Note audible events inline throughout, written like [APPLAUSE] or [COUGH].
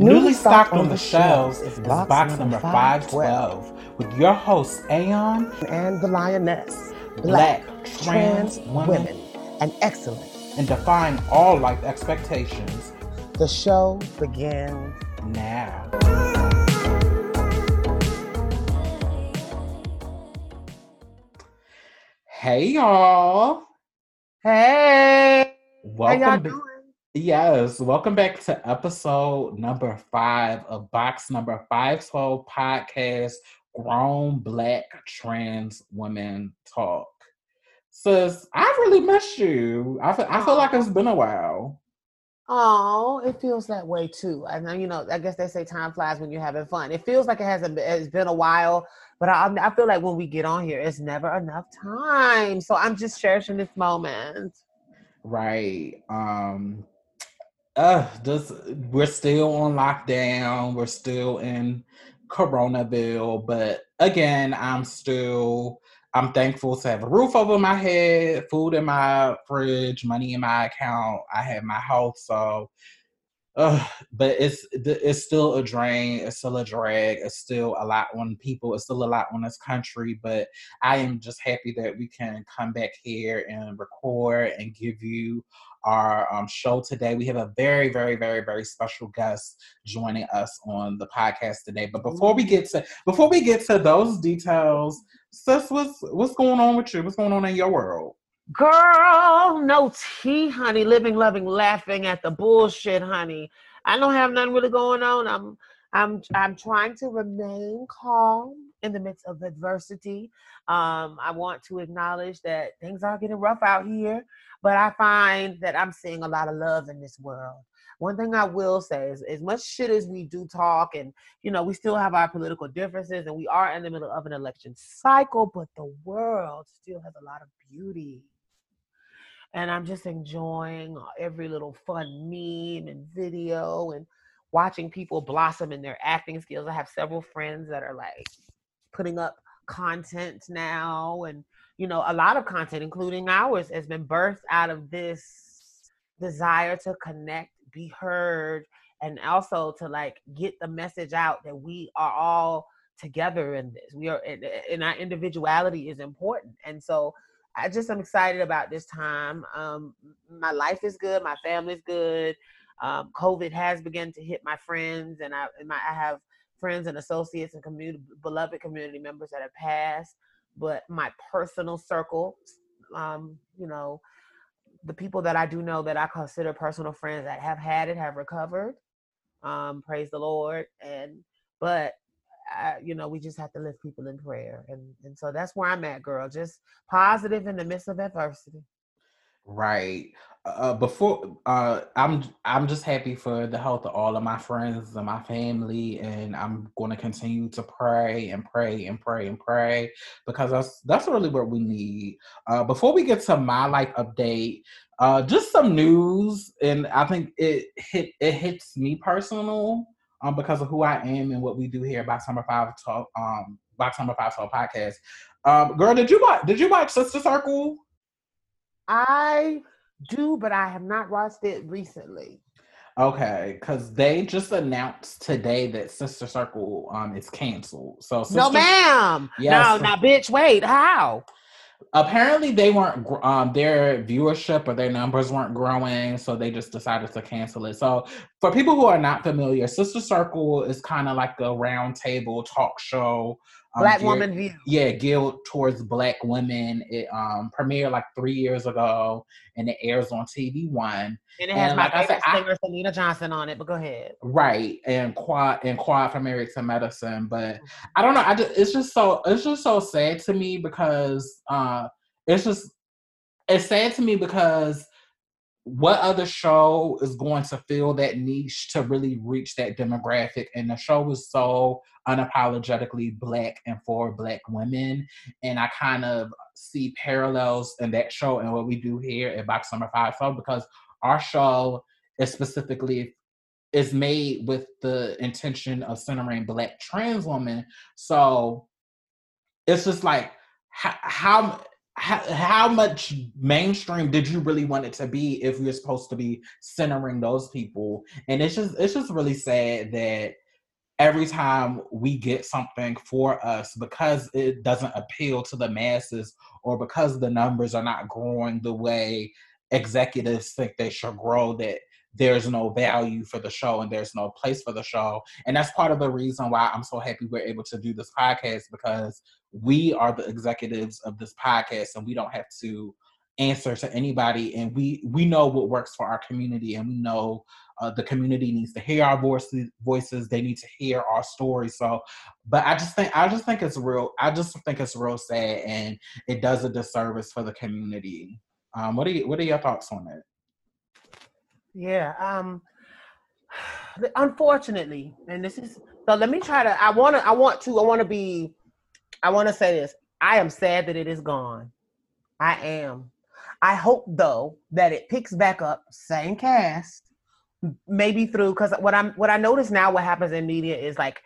Newly stocked on the shelves is box number 512 with your hosts, Aeon and the Lioness, Black, trans women, and excellent. and defying all life expectations The show begins. now. Hey, y'all. Hey, how Welcome. y'all doing? Yes, welcome back to episode number five of box number 512 podcast, Grown Black Trans Women Talk. Sis, I really miss you. I feel, I feel like it's been a while. Oh, it feels that way too. I know, you know, I guess they say time flies when you're having fun. It feels like it hasn't been, it's been a while, but I, I feel like when we get on here, it's never enough time. So I'm just cherishing this moment. Right. Um uh just we're still on lockdown. We're still in Coronaville, but again, I'm still I'm thankful to have a roof over my head, food in my fridge, money in my account. I have my health, so uh, but it's it's still a drain. It's still a drag. It's still a lot on people. It's still a lot on this country. But I am just happy that we can come back here and record and give you our um, show today. We have a very, very, very, very special guest joining us on the podcast today. But before we get to before we get to those details, sis, what's what's going on with you? What's going on in your world? Girl, no tea, honey. Living, loving, laughing at the bullshit, honey. I don't have nothing really going on. I'm I'm I'm trying to remain calm in the midst of adversity. Um, I want to acknowledge that things are getting rough out here, but I find that I'm seeing a lot of love in this world. One thing I will say is as much shit as we do talk and you know, we still have our political differences and we are in the middle of an election cycle, but the world still has a lot of beauty and I'm just enjoying uh, every little fun meme and video and watching people blossom in their acting skills. I have several friends that are like putting up content now and you know a lot of content including ours has been birthed out of this desire to connect be heard and also to like get the message out that we are all together in this we are and, and our individuality is important and so I just am excited about this time. Um, my life is good. My family's good. Um, COVID has begun to hit my friends, and I, and my, I have friends and associates and community, beloved community members that have passed. But my personal circle, um, you know, the people that I do know that I consider personal friends that have had it have recovered. Um, praise the Lord. And but I, you know, we just have to lift people in prayer, and and so that's where I'm at, girl. Just positive in the midst of adversity. Right. Uh, before uh, I'm I'm just happy for the health of all of my friends and my family, and I'm going to continue to pray and pray and pray and pray because that's that's really what we need. Uh, before we get to my life update, uh, just some news, and I think it hit it hits me personal um, because of who I am and what we do here by Summer Five Talk um by Summer Five Talk podcast. Um, girl, did you watch did you watch Sister Circle? I do, but I have not watched it recently. Okay, because they just announced today that Sister Circle um is canceled. So Sister, no, ma'am. Yes. No, now, bitch. Wait, how? Apparently they weren't um their viewership or their numbers weren't growing, so they just decided to cancel it. So for people who are not familiar, Sister Circle is kind of like a round table talk show. Um, Black geared- woman view. yeah, geared towards black women. It um premiered like three years ago and it airs on TV One. And it has And my like I favorite said, I- singer, Syleena Johnson, on it. But go ahead. Right, and quad and quad from Married to Medicine, but I don't know. I just it's just so it's just so sad to me because uh it's just it's sad to me because what other show is going to fill that niche to really reach that demographic? And the show was so unapologetically black and for black women. And I kind of see parallels in that show and what we do here at Box Number Five Show because our show is specifically is made with the intention of centering black trans women. So it's just like how how how, how much mainstream did you really want it to be if you're supposed to be centering those people? And it's just it's just really sad that every time we get something for us because it doesn't appeal to the masses or because the numbers are not growing the way executives think they should grow that there's no value for the show and there's no place for the show. And that's part of the reason why I'm so happy we're able to do this podcast because we are the executives of this podcast and we don't have to answer to anybody and we we know what works for our community and we know uh, the community needs to hear our voices voices they need to hear our stories so but i just think i just think it's real i just think it's real sad and it does a disservice for the community um what are you what are your thoughts on it yeah. Um unfortunately, and this is so let me try to I wanna I want to I wanna be I wanna say this. I am sad that it is gone. I am. I hope though that it picks back up, same cast, maybe through because what I'm what I notice now what happens in media is like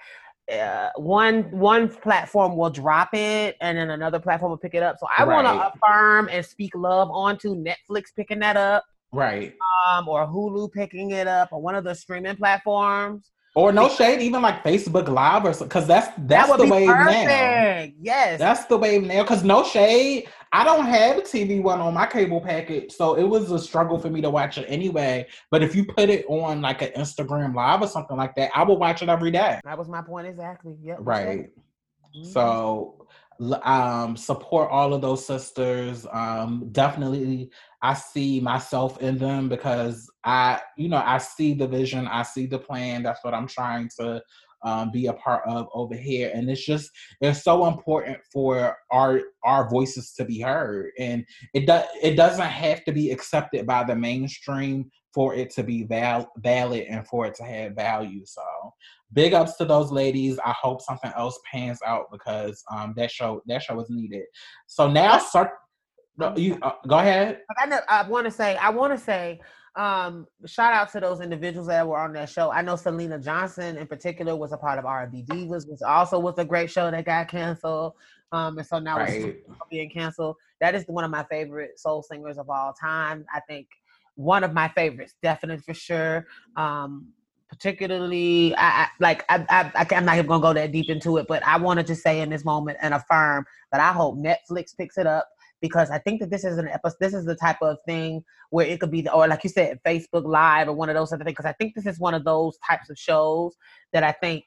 uh, one one platform will drop it and then another platform will pick it up. So I right. want to affirm and speak love onto Netflix picking that up right? Um, or Hulu picking it up, or one of the streaming platforms. Or no shade, even like Facebook Live or because that's that's that the wave perfect. now. Yes, that's the wave now. Because no shade, I don't have a TV one on my cable package, so it was a struggle for me to watch it anyway. But if you put it on like an Instagram Live or something like that, I will watch it every day. That was my point exactly. Yep. Right. Mm-hmm. So um, support all of those sisters. Um, definitely, I see myself in them because I, you know, I see the vision, I see the plan. That's what I'm trying to um, be a part of over here, and it's just it's so important for our our voices to be heard, and it does it doesn't have to be accepted by the mainstream for it to be val- valid and for it to have value. So big ups to those ladies. I hope something else pans out because um, that show that show was needed. So now. No, you uh, go ahead. I, I want to say. I want to say. Um, shout out to those individuals that were on that show. I know Syleena Johnson in particular was a part of R&B Divas, which also was a great show that got canceled. Um, and so now right. it's being canceled. That is one of my favorite soul singers of all time. I think one of my favorites, definitely for sure. Um, particularly, I, I like I, I, I'm not even gonna go that deep into it, but I wanted to just say in this moment and affirm that I hope Netflix picks it up because I think that this is an episode. This is the type of thing where it could be, the, or like you said, Facebook Live or one of those other things. Because I think this is one of those types of shows that I think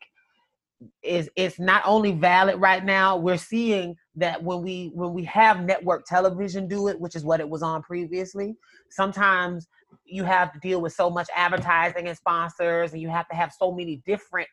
is it's not only valid right now we're seeing that when we when we have network television do it which is what it was on previously sometimes you have to deal with so much advertising and sponsors and you have to have so many different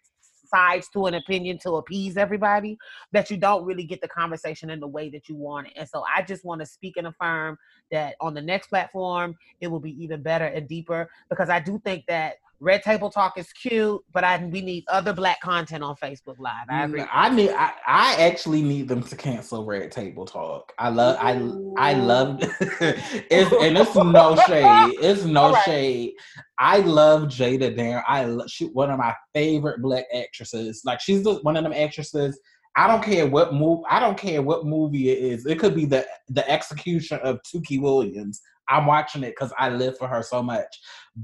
sides to an opinion to appease everybody that you don't really get the conversation in the way that you want it. And so I just want to speak and affirm that on the next platform, it will be even better and deeper because I do think that Red Table Talk is cute, but I we need other black content on Facebook Live. I mm, agree. I need. I, I actually need them to cancel Red Table Talk. I love. I I love. [LAUGHS] it's and it's [LAUGHS] no shade. It's no right. shade. I love Jada Darren. I love, she one of my favorite black actresses. Like she's the, one of them actresses. I don't care what move. I don't care what movie it is. It could be the the execution of Tookie Williams. I'm watching it because I live for her so much.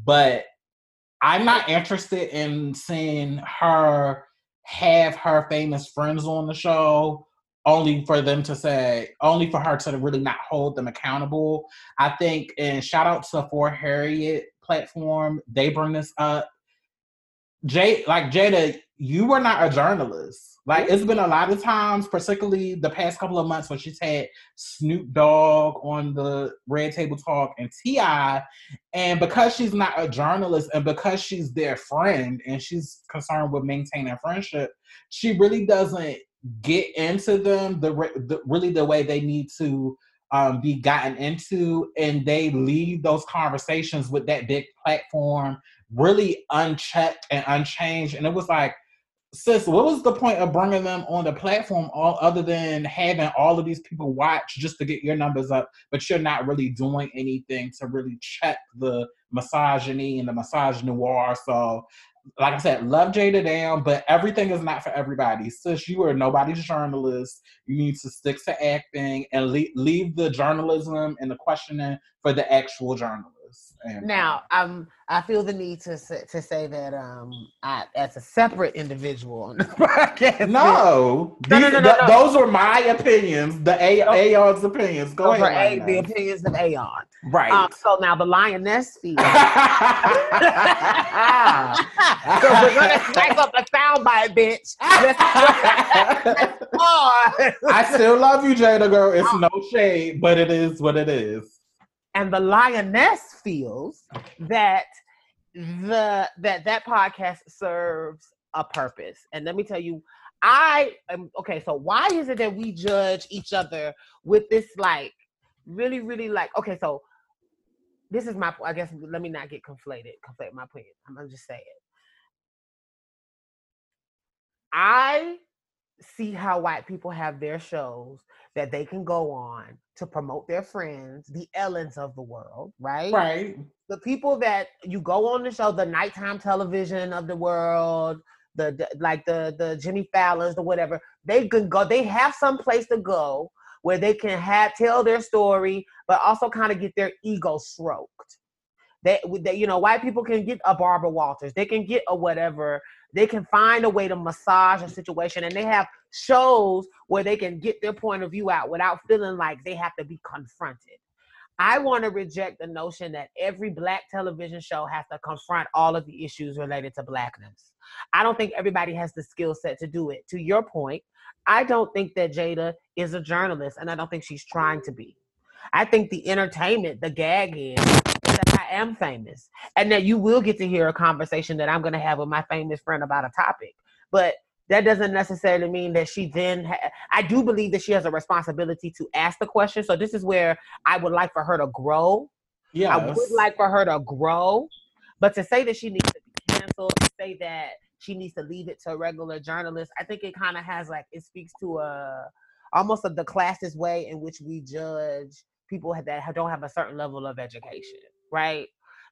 But I'm not interested in seeing her have her famous friends on the show only for them to say only for her to really not hold them accountable. I think and shout out to For Harriet platform, they bring this up. Jay like Jada, you were not a journalist. Like it's been a lot of times, particularly the past couple of months, when she's had Snoop Dogg on the Red Table Talk and T.I., and because she's not a journalist and because she's their friend and she's concerned with maintaining friendship, she really doesn't get into them the, the really the way they need to um, be gotten into, and they leave those conversations with that big platform really unchecked and unchanged, and it was like sis, what was the point of bringing them on the platform all other than having all of these people watch just to get your numbers up, but you're not really doing anything to really check the misogyny and the misogynoir. So like I said, love Jada down, but everything is not for everybody. Sis, you are nobody's journalist. You need to stick to acting and leave, leave the journalism and the questioning for the actual journalists. And, now, um, I feel the need to say, to say that um, I, as a separate individual on the [LAUGHS] podcast. No, no, no, no, no, those are my opinions. The A- oh. Aeon's opinions. Go those ahead. A- the opinions of Aeon. Right. Um, so now the lioness [LAUGHS] feed. [LAUGHS] so we're gonna snipe up the soundbite, bitch. I still love you, Jada girl. It's no shade, but it is what it is and the lioness feels that the that that podcast serves a purpose. And let me tell you i am okay so why is it that we judge each other with this like really really like okay so this is my i guess let me not get conflated conflate my opinion i'm gonna just say it i see how white people have their shows that they can go on to promote their friends, the Ellens of the world, right? Right. The people that you go on the show, the nighttime television of the world, the, the like the the Jimmy Fallons, the whatever, they can go. They have some place to go where they can have tell their story, but also kind of get their ego stroked. That, they, you know, white people can get a Barbara Walters, they can get a whatever, they can find a way to massage a situation, and they have shows where they can get their point of view out without feeling like they have to be confronted. I want to reject the notion that every black television show has to confront all of the issues related to blackness. I don't think everybody has the skill set to do it. To your point, I don't think that Jada is a journalist, and I don't think she's trying to be. I think the entertainment, the gag is am famous and that you will get to hear a conversation that I'm going to have with my famous friend about a topic. But that doesn't necessarily mean that she then ha- i do believe that she has a responsibility to ask the question. So this is where i would like for her to grow. Yeah i would like for her to grow. But to say that she needs to be canceled to say that she needs to leave it to a regular journalist i think it kind of has like it speaks to a almost of the classist way in which we judge people that don't have a certain level of education right?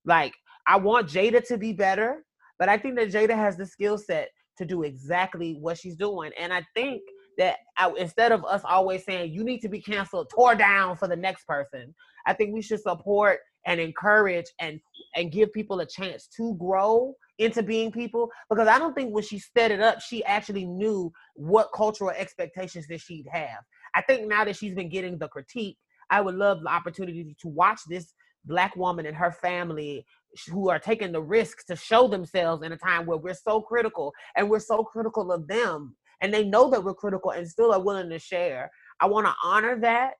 Like, I want Jada to be better, but I think that Jada has the skill set to do exactly what she's doing. And I think that I, instead of us always saying you need to be canceled, tore down for the next person, I think we should support and encourage and and give people a chance to grow into being people because I don't think when she set it up, she actually knew what cultural expectations that she'd have. I think now that she's been getting the critique, I would love the opportunity to watch this black woman and her family who are taking the risks to show themselves in a time where we're so critical and we're so critical of them and they know that we're critical and still are willing to share. I want to honor that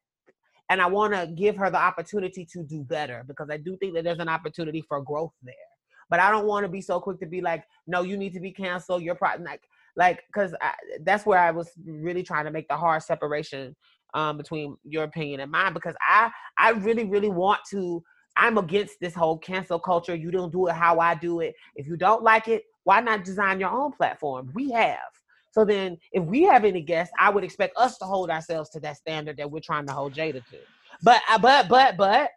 and i want to give her the opportunity to do better because i do think that there's an opportunity for growth there. But i don't want to be so quick to be like no you need to be canceled you're probably like like because that's where i was really trying to make the hard separation um, between your opinion and mine because i i really really want to I'm against this whole cancel culture. You don't do it how I do it. If you don't like it, why not design your own platform? We have. So then, if we have any guests, I would expect us to hold ourselves to that standard that we're trying to hold Jada to. But, uh, but, but, but,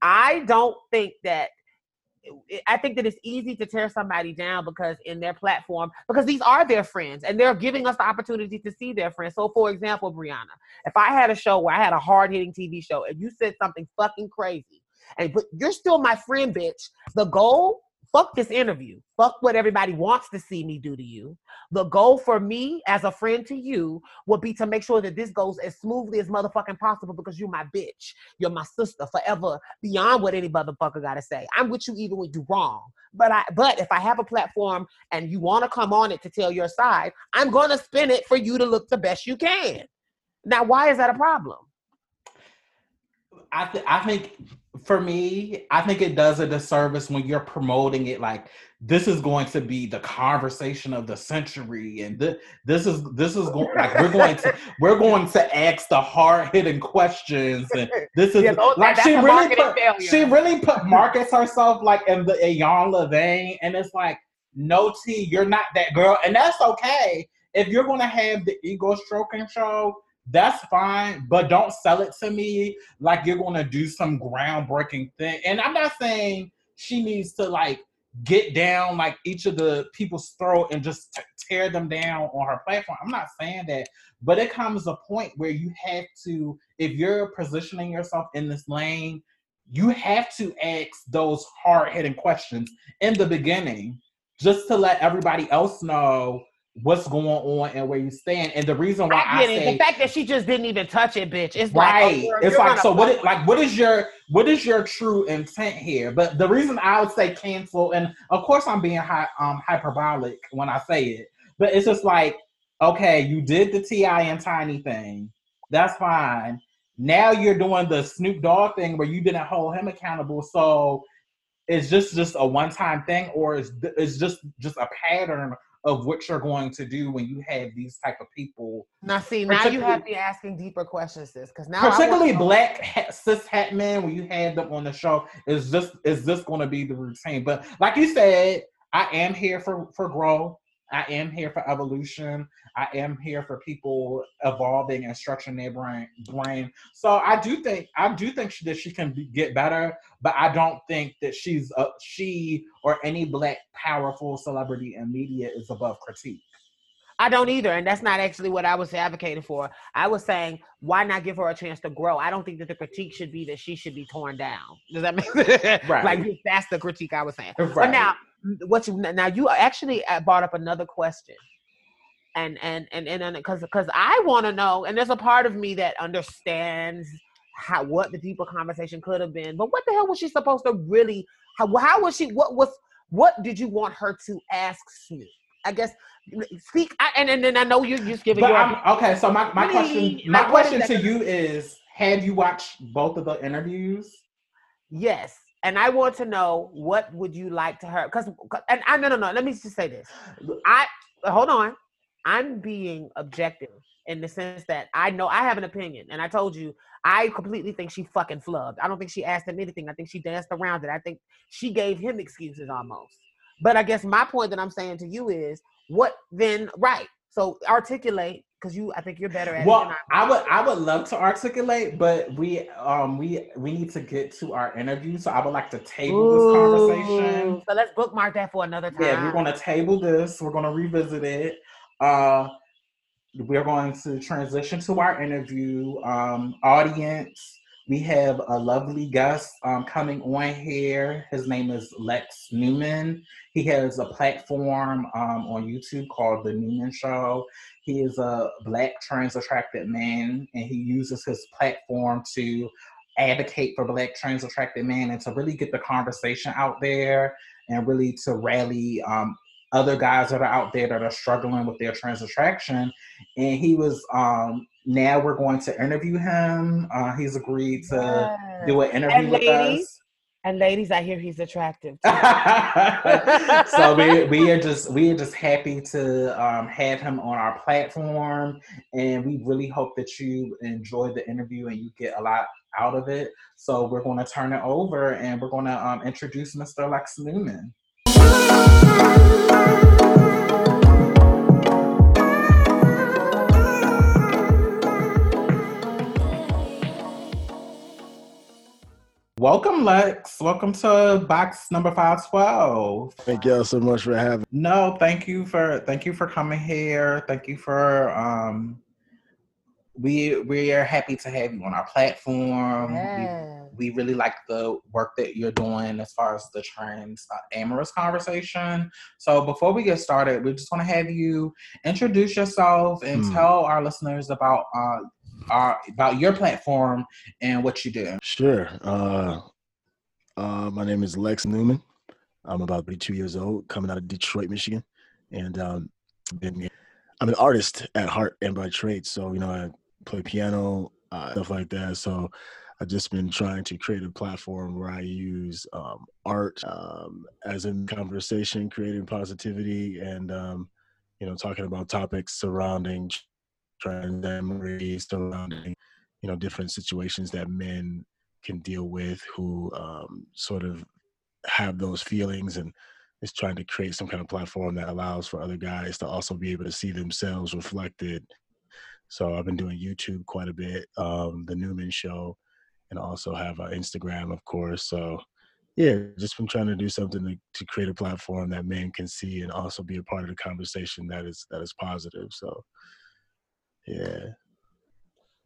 I don't think that. I think that it's easy to tear somebody down because in their platform, because these are their friends and they're giving us the opportunity to see their friends. So, for example, Brianna, if I had a show where I had a hard hitting TV show and you said something fucking crazy, and but you're still my friend, bitch. The goal, fuck this interview. Fuck what everybody wants to see me do to you. The goal for me as a friend to you would be to make sure that this goes as smoothly as motherfucking possible because you're my bitch. You're my sister forever beyond what any motherfucker gotta say. I'm with you even when you're wrong. But I but if I have a platform and you wanna come on it to tell your side, I'm gonna spin it for you to look the best you can. Now, why is that a problem? I th- I think for me, I think it does a disservice when you're promoting it like this is going to be the conversation of the century, and th- this is this is going like we're going to we're going to ask the hard hitting questions, and this is [LAUGHS] yeah, like she really put, she really put markets herself like in the Iyanla Levine, and it's like no T, you're not that girl, and that's okay. If you're going to have the ego stroking show that's fine, but don't sell it to me like you're gonna do some groundbreaking thing. And I'm not saying she needs to like get down like each of the people's throat and just t- tear them down on her platform. I'm not saying that, but it comes a point where you have to, if you're positioning yourself in this lane, you have to ask those hard hitting questions in the beginning just to let everybody else know what's going on and where you stand. And the reason why I, I say the fact that she just didn't even touch it, bitch. It's right. Like, oh, it's like so. What? Is, like what is your what is your true intent here? But the reason I would say cancel, and of course I'm being high, um hyperbolic when I say it, but it's just like okay, you did the T.I. and Tiny thing. That's fine. Now you're doing the Snoop Dogg thing where you didn't hold him accountable. So it's just just a one time thing, or is it's just just a pattern of what you're going to do when you have these type of people. Now, see, now you have to be asking deeper questions, sis. because now particularly black cis het men when you have them on the show is just is this going to be the routine? But like you said, I am here for for growth. I am here for evolution. I am here for people evolving and structuring their brain. brain. So I do think I do think she, that she can be, get better, but I don't think that she's a, she or any black powerful celebrity in media is above critique. I don't either, and that's not actually what I was advocating for. I was saying, why not give her a chance to grow? I don't think that the critique should be that she should be torn down. Does that make sense? [LAUGHS] Right. like that's the critique I was saying. Right. But now, what you now you actually uh, brought up another question and and and and because because I want to know, and there's a part of me that understands how what the deeper conversation could have been. But what the hell was she supposed to really? How how was she? What was what did you want her to ask Snoop? I guess speak. I, and and then I know you're just giving. But your, okay, so my my question my question to you is: Have you watched both of the interviews? Yes and I want to know what would you like to her because and I no no no let me just say this I hold on I'm being objective in the sense that I know I have an opinion, and I told you I completely think she fucking flubbed. I don't think she asked him anything. I think she danced around it. I think she gave him excuses almost. But I guess my point that I'm saying to you is, what then? Right. So articulate because you I think you're better at well, I, I would I would love to articulate, but we um we we need to get to our interview. So I would like to table Ooh, this conversation. So let's bookmark that for another time. Yeah, we're gonna table this. We're gonna revisit it. Uh, we're going to transition to our interview um, audience. We have a lovely guest um, coming on here. His name is Lex Newman. He has a platform um, on YouTube called The Newman Show. He is a black trans attracted man, and he uses his platform to advocate for black trans attracted men and to really get the conversation out there and really to rally um, other guys that are out there that are struggling with their trans attraction. And he was um now we're going to interview him. Uh, he's agreed to yes. do an interview and with ladies, us. And ladies, I hear he's attractive. [LAUGHS] so we we are just we are just happy to um, have him on our platform, and we really hope that you enjoy the interview and you get a lot out of it. So we're going to turn it over, and we're going to um, introduce Mr. Lex Newman. Welcome, Lex. Welcome to box number five twelve. Thank y'all so much for having. me. No, thank you for thank you for coming here. Thank you for um. We we are happy to have you on our platform. Yeah. We, we really like the work that you're doing as far as the trans uh, amorous conversation. So before we get started, we just want to have you introduce yourself and mm. tell our listeners about uh, about your platform and what you do. Sure. Uh, uh, my name is Lex Newman. I'm about 32 years old, coming out of Detroit, Michigan, and um, been, I'm an artist at heart and by trade. So you know, I play piano, uh, stuff like that. So I've just been trying to create a platform where I use um, art um, as in conversation, creating positivity, and um, you know, talking about topics surrounding trans memories surrounding you know different situations that men can deal with who um, sort of have those feelings and is trying to create some kind of platform that allows for other guys to also be able to see themselves reflected so i've been doing youtube quite a bit um, the newman show and also have instagram of course so yeah, just from trying to do something to, to create a platform that men can see and also be a part of the conversation that is that is positive. So, yeah.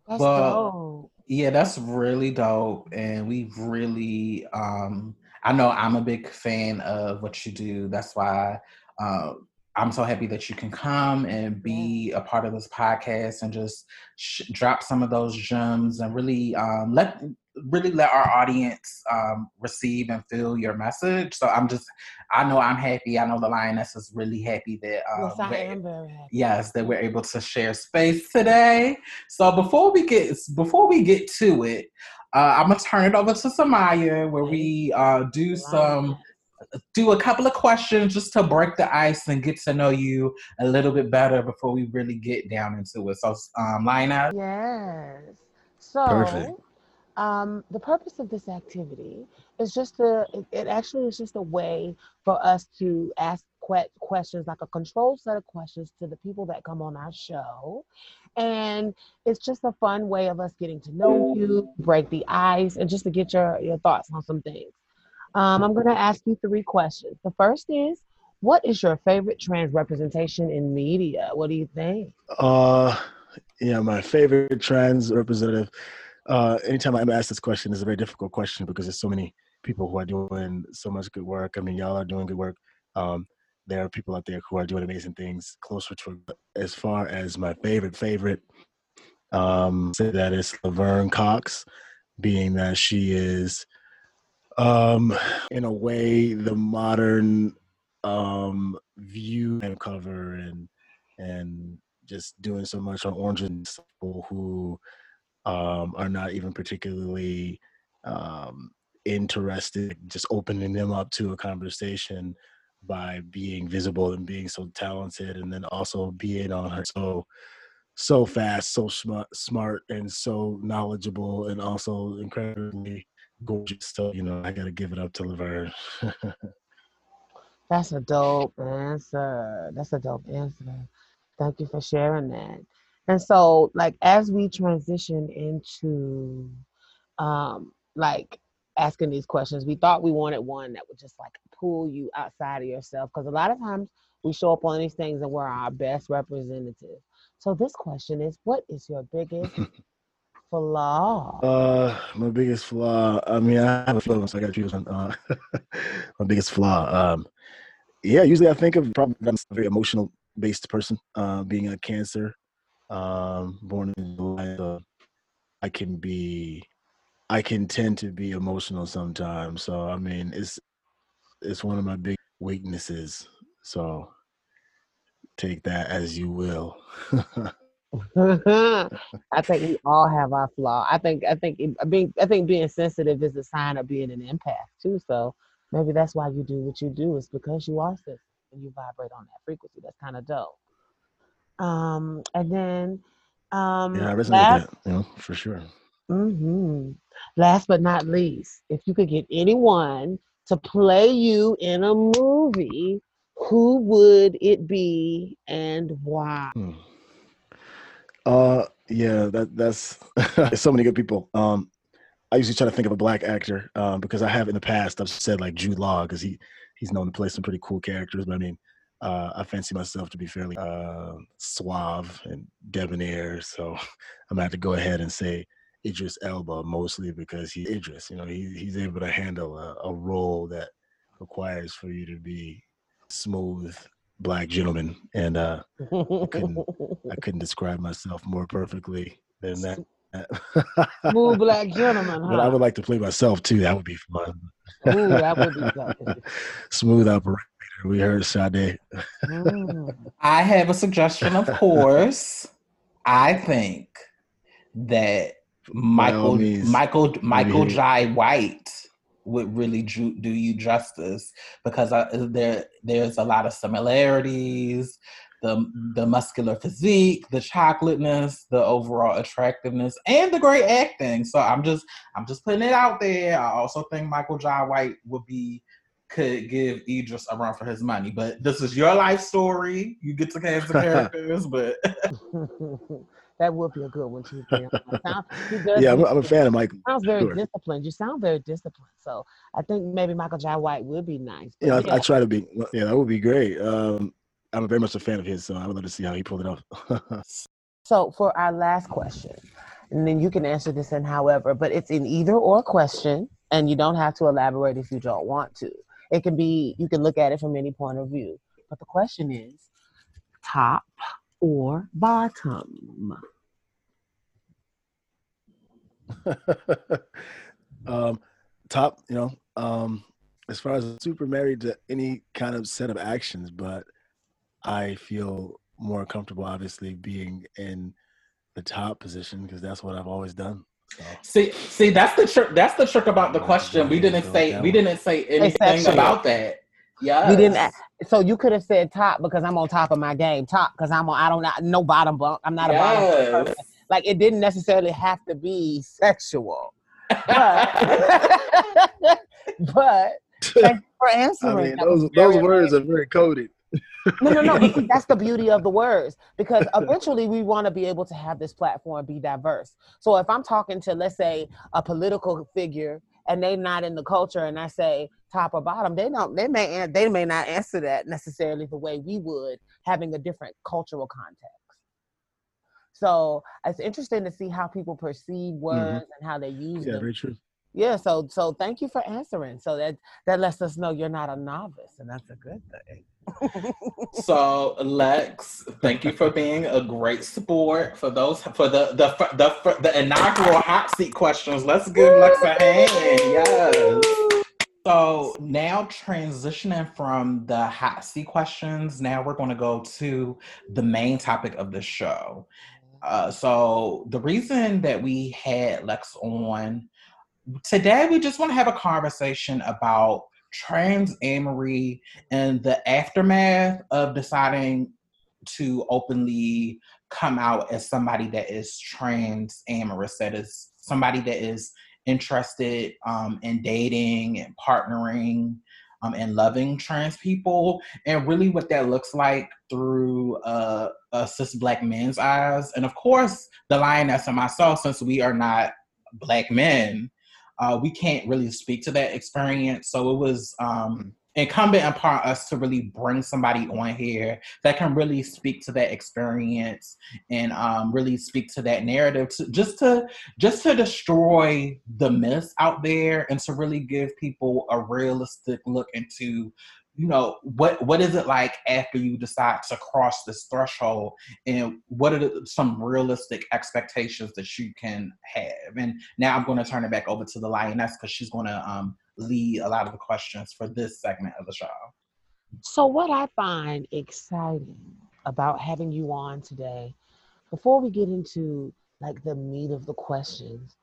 That's Well, dope. Yeah, that's really dope. And we've really, um, I know I'm a big fan of what you do. That's why uh, I'm so happy that you can come and be a part of this podcast and just sh- drop some of those gems and really um, let really let our audience um, receive and feel your message. So I'm just, I know I'm happy. I know the lioness is really happy that um, Yes, I am very happy. yes that we're able to share space today so before we get before we get to it uh, i'm gonna turn it over to samaya where we uh, do some do a couple of questions just to break the ice and get to know you a little bit better before we really get down into it so um lina Yes. So, Perfect. Um, the purpose of this activity is just to, it, actually is just a way for us to ask que- questions, like a controlled set of questions to the people that come on our show. And it's just a fun way of us getting to know you, break the ice, and just to get your, your thoughts on some things. Um, I'm going to ask you three questions. The first is, what is your favorite trans representation in media? What do you think? Uh, yeah, my favorite trans representative. Uh, anytime I'm asked this question, it's a very difficult question because there's so many people who are doing so much good work. I mean, y'all are doing good work. Um, there are people out there who are doing amazing things closer to as far as my favorite favorite. Um, say that is Laverne Cox, being that she is, um, in a way, the modern um view and cover and and just doing so much on Orange and people who um, are not even particularly um, interested, just opening them up to a conversation by being visible and being so talented, and then also being on her so so fast, so smart, smart, and so knowledgeable, and also incredibly gorgeous. So you know, I got to give it up to Laverne. [LAUGHS] That's a dope answer. That's a dope answer. Thank you for sharing that. And so, like, as we transition into, um, like asking these questions, we thought we wanted one that would just like pull you outside of yourself because a lot of times we show up on these things and we're our best representative. So this question is, what is your biggest [LAUGHS] flaw? Uh, my biggest flaw. I mean, I have a flaw, so I got to choose one. Uh, [LAUGHS] my biggest flaw. Um, yeah, usually I think of probably I'm a very emotional based person. Uh, being a Cancer, um, born in July, so I can be, I can tend to be emotional sometimes. So I mean, it's it's one of my big weaknesses. So take that as you will. [LAUGHS] I think we all have our flaw. I think I think being I think being sensitive is a sign of being an empath too. So maybe that's why you do what you do. Is because you are sensitive and you vibrate on that frequency. That's kind of dope. Um, and then um, yeah, I resonate last, with that. You know, for sure. Mm-hmm. last but not least, if you could get anyone to play you in a movie, who would it be and why? Hmm. Uh, yeah, that that's [LAUGHS] so many good people. Um, I usually try to think of a black actor um, because I have in the past I've said like Jude Law because he he's known to play some pretty cool characters. But I mean, uh, I fancy myself to be fairly uh, suave and debonair, so [LAUGHS] I'm gonna have to go ahead and say Idris Elba mostly because he's Idris. You know, he, he's able to handle a, a role that requires for you to be smooth black gentleman, and uh, couldn't- I couldn't describe myself more perfectly than that. Smooth [LAUGHS] black gentleman, But I would like to play myself too. That would be fun. Ooh, that would be [LAUGHS] dope. Smooth operator. We heard Sade. Mm. [LAUGHS] I have a suggestion, of [LAUGHS] course. I think that Michael Michael Michael hear. Jai White would really ju- do you justice because I, there there's a lot of similarities. The, the muscular physique, the chocolateness, the overall attractiveness, and the great acting. So I'm just I'm just putting it out there. I also think Michael Jai White would be could give Idris a run for his money. But this is your life story. You get to cast the characters, but [LAUGHS] that would be a good one too. Sound, yeah, I'm, I'm, a fan of Michael. Sounds very sure. disciplined. You sound very disciplined. So I think maybe Michael Jai White would be nice. Yeah, yeah. I, I, try to be. Yeah, that would be great. Um, I'm very much a fan of his, so I would love to see how he pulled it off. [LAUGHS] so for our last question, and then you can answer this in however, but it's in either or question, and you don't have to elaborate if you don't want to. It can be you can look at it from any point of view. But the question is top or bottom? [LAUGHS] um, top, you know, um, as far as super married to any kind of set of actions, but I feel more comfortable, obviously, being in the top position because that's what I've always done. So. See, see, that's the trick. That's the trick about the question. We didn't say we didn't say anything about that. Yeah, we didn't. So you could have said top because I'm on top of my game. Top because I'm on. I don't know, no bottom bunk. I'm not a bottom person. Like it didn't necessarily have to be sexual, but, [LAUGHS] but [LAUGHS] for answering. I mean, those those words are very coded no, no, no. [LAUGHS] that's the beauty of the words because eventually we want to be able to have this platform be diverse. So if I'm talking to, let's say, a political figure and they're not in the culture, and I say top or bottom, they don't. They may they may not answer that necessarily the way we would, having a different cultural context. So it's interesting to see how people perceive mm-hmm. words mm-hmm. and how they use yeah, them. very true yeah so so thank you for answering so that that lets us know you're not a novice and that's a good thing so Lex, thank you for being a great sport for those for the the the the, the inaugural hot seat questions. Let's give Lex a hand. Yes. So now transitioning from the hot seat questions, now we're going to go to the main topic of the show. Uh, so the reason that we had Lex on today, we just want to have a conversation about trans amory and the aftermath of deciding to openly come out as somebody that is trans amorous, that is somebody that is interested um, in dating and partnering um, and loving trans people, and really what that looks like through uh, a cis black men's eyes. And of course, the lioness and myself, since we are not black men, uh, we can't really speak to that experience. So it was um, incumbent upon us to really bring somebody on here that can really speak to that experience and um, really speak to that narrative, to, just to just to destroy the myths out there and to really give people a realistic look into you know what what is it like after you decide to cross this threshold? And what are the, some realistic expectations that you can have? And now i'm going to turn it back over to the lioness because she's going to um, lead a lot of the questions for this segment of the show. So what i find exciting about having you on today before we get into like the meat of the questions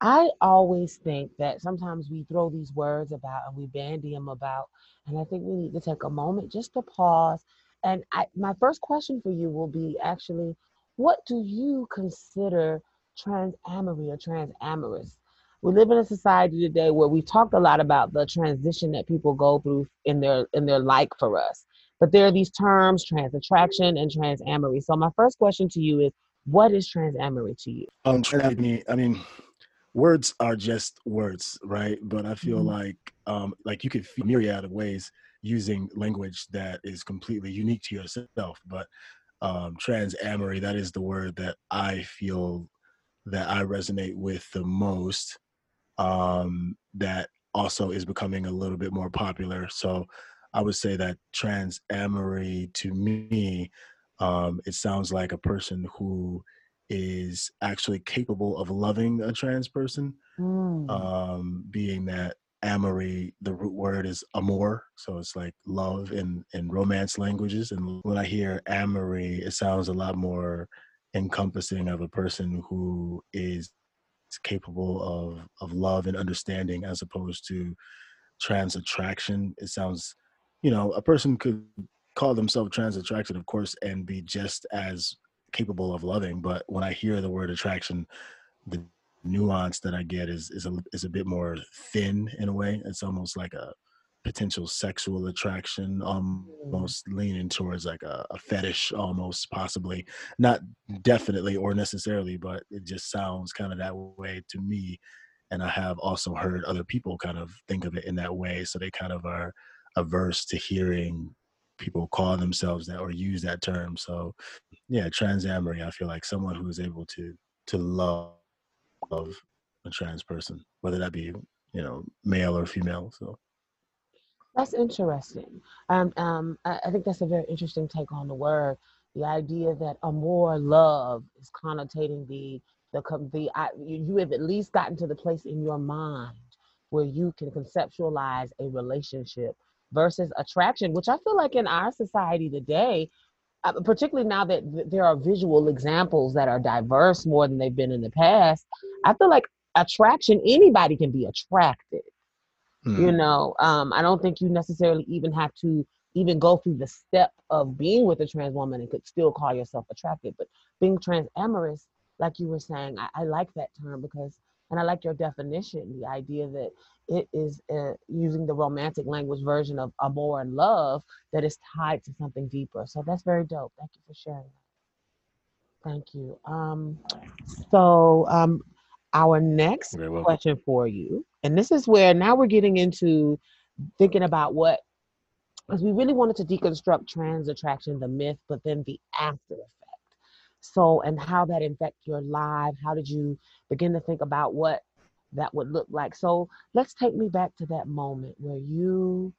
I always think that sometimes we throw these words about and we bandy them about, and I think we need to take a moment just to pause. And I, my first question for you will be actually, what do you consider transamory or transamorous? We live in a society today where we've talked a lot about the transition that people go through in their in their like for us. But there are these terms, trans attraction and transamory. So my first question to you is, what is transamory to you? Um, I mean, I mean, words are just words, right? But I feel mm-hmm. like um, like you could feel myriad of ways using language that is completely unique to yourself. But um, trans amory, that is the word that I feel that I resonate with the most. Um, that also is becoming a little bit more popular. So I would say that trans amory to me, um, it sounds like a person who is actually capable of loving a trans person, mm. um, being that amory, the root word is amor, so it's like love in in romance languages. And when I hear amory, it sounds a lot more encompassing of a person who is capable of of love and understanding, as opposed to trans attraction. It sounds, you know, a person could call themselves trans attracted, of course, and be just as capable of loving. But when I hear the word attraction, the nuance that I get is is a is a bit more thin in a way. It's almost like a potential sexual attraction, almost mm. leaning towards like a, a, fetish, almost possibly not definitely or necessarily, but it just sounds kind of that way to me. And I have also heard other people kind of think of it in that way, so they kind of are averse to hearing people call themselves that or use that term. So, yeah, transamory. I feel like someone who is able to to love love a trans person, whether that be you know male or female. So that's interesting. Um, um, I, I think that's a very interesting take on the word. The idea that amor love is connotating the the the I, you have at least gotten to the place in your mind where you can conceptualize a relationship versus attraction, which I feel like in our society today, uh, particularly now that th- there are visual examples that are diverse more than they've been in the past, I feel like attraction, anybody can be attracted. Mm. You know, um, I don't think you necessarily even have to even go through the step of being with a trans woman and could still call yourself attracted. But being trans amorous, like you were saying, I, I like that term because, and I like your definition, the idea that it is uh, using the romantic language version of amour and love that is tied to something deeper. So that's very dope. Thank you for sharing that. Thank you. Um, so um, our next question for you, and this is where now we're getting into thinking about what, because we really wanted to deconstruct trans attraction, the myth, but then the after effect. So, and how that infect your life. How did you begin to think about what that would look like? So, let's take me back to that moment where you,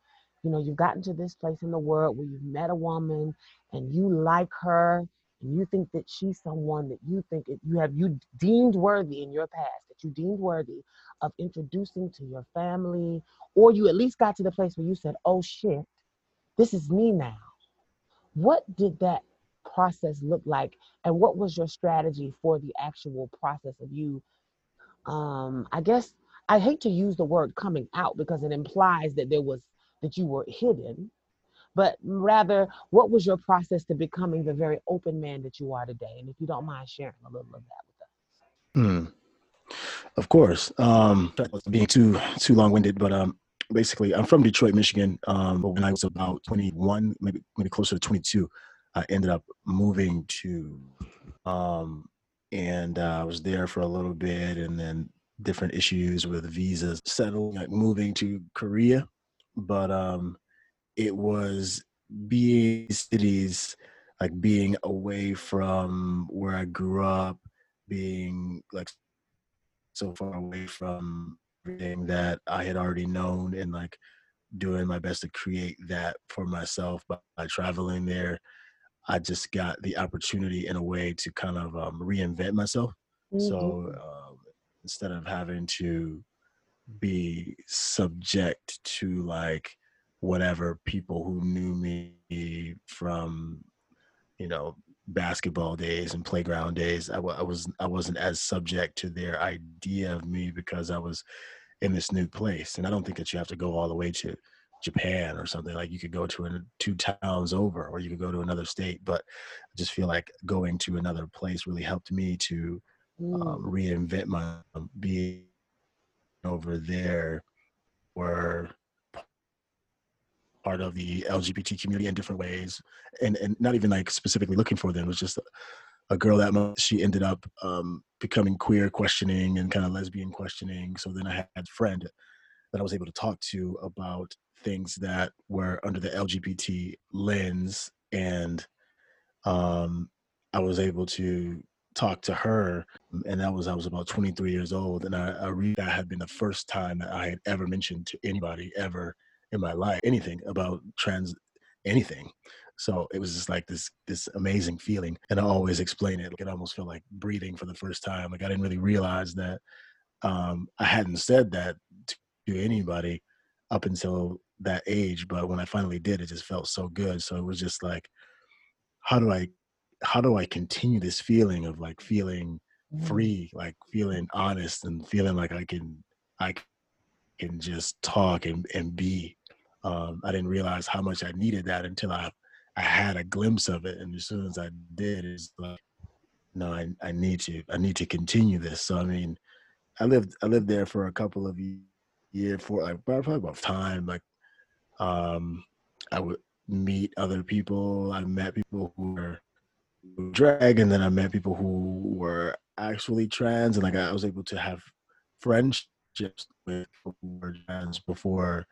you know, you've gotten to this place in the world where you've met a woman and you like her and you think that she's someone that you think you have you deemed worthy in your past that you deemed worthy of introducing to your family or you at least got to the place where you said oh shit this is me now what did that process look like and what was your strategy for the actual process of you um i guess i hate to use the word coming out because it implies that there was that you were hidden but rather what was your process to becoming the very open man that you are today? And if you don't mind sharing a little of that with us. Mm. of course. Um being too too long-winded but um basically i'm from detroit michigan um but when i was about 21 maybe maybe closer to 22 i ended up moving to um and uh, i was there for a little bit and then different issues with visas settling like moving to korea but um it was being cities like being away from where I grew up, being like so far away from everything that I had already known and like doing my best to create that for myself by, by traveling there. I just got the opportunity in a way to kind of um, reinvent myself. Mm-hmm. So um, instead of having to be subject to like whatever people who knew me from you know basketball days and playground days I, w- I was i wasn't as subject to their idea of me because i was in this new place and i don't think that you have to go all the way to japan or something like you could go to two towns over or you could go to another state but i just feel like going to another place really helped me to um, reinvent my um, being over there where part of the LGBT community in different ways, and and not even like specifically looking for them. It was just a, a girl that month. She ended up um, becoming queer questioning and kind of lesbian questioning. So then I had a friend that I was able to talk to about things that were under the LGBT lens, and um, I was able to talk to her and that was i was about 23 years old and i, I read that had been the first time that i had ever mentioned to anybody ever in my life anything about trans anything. So it was just like this this amazing feeling and i always explain it like it almost felt like breathing for the first time like i didn't really realize that um, i hadn't said that to anybody up until that age but when i finally did it just felt so good so it was just like how do i how do i continue this feeling of like feeling mm. free like feeling honest and feeling like i can i can just talk and, and be um, I didn't realize how much I needed that until I I had a glimpse of it, and as soon as I did, it's like, no, I I need to I need to continue this. So I mean, I lived I lived there for a couple of years for like probably about time like Um, I would meet other people. I met people who were drag, and then I met people who were actually trans, and like I was able to have friendships with people who were trans before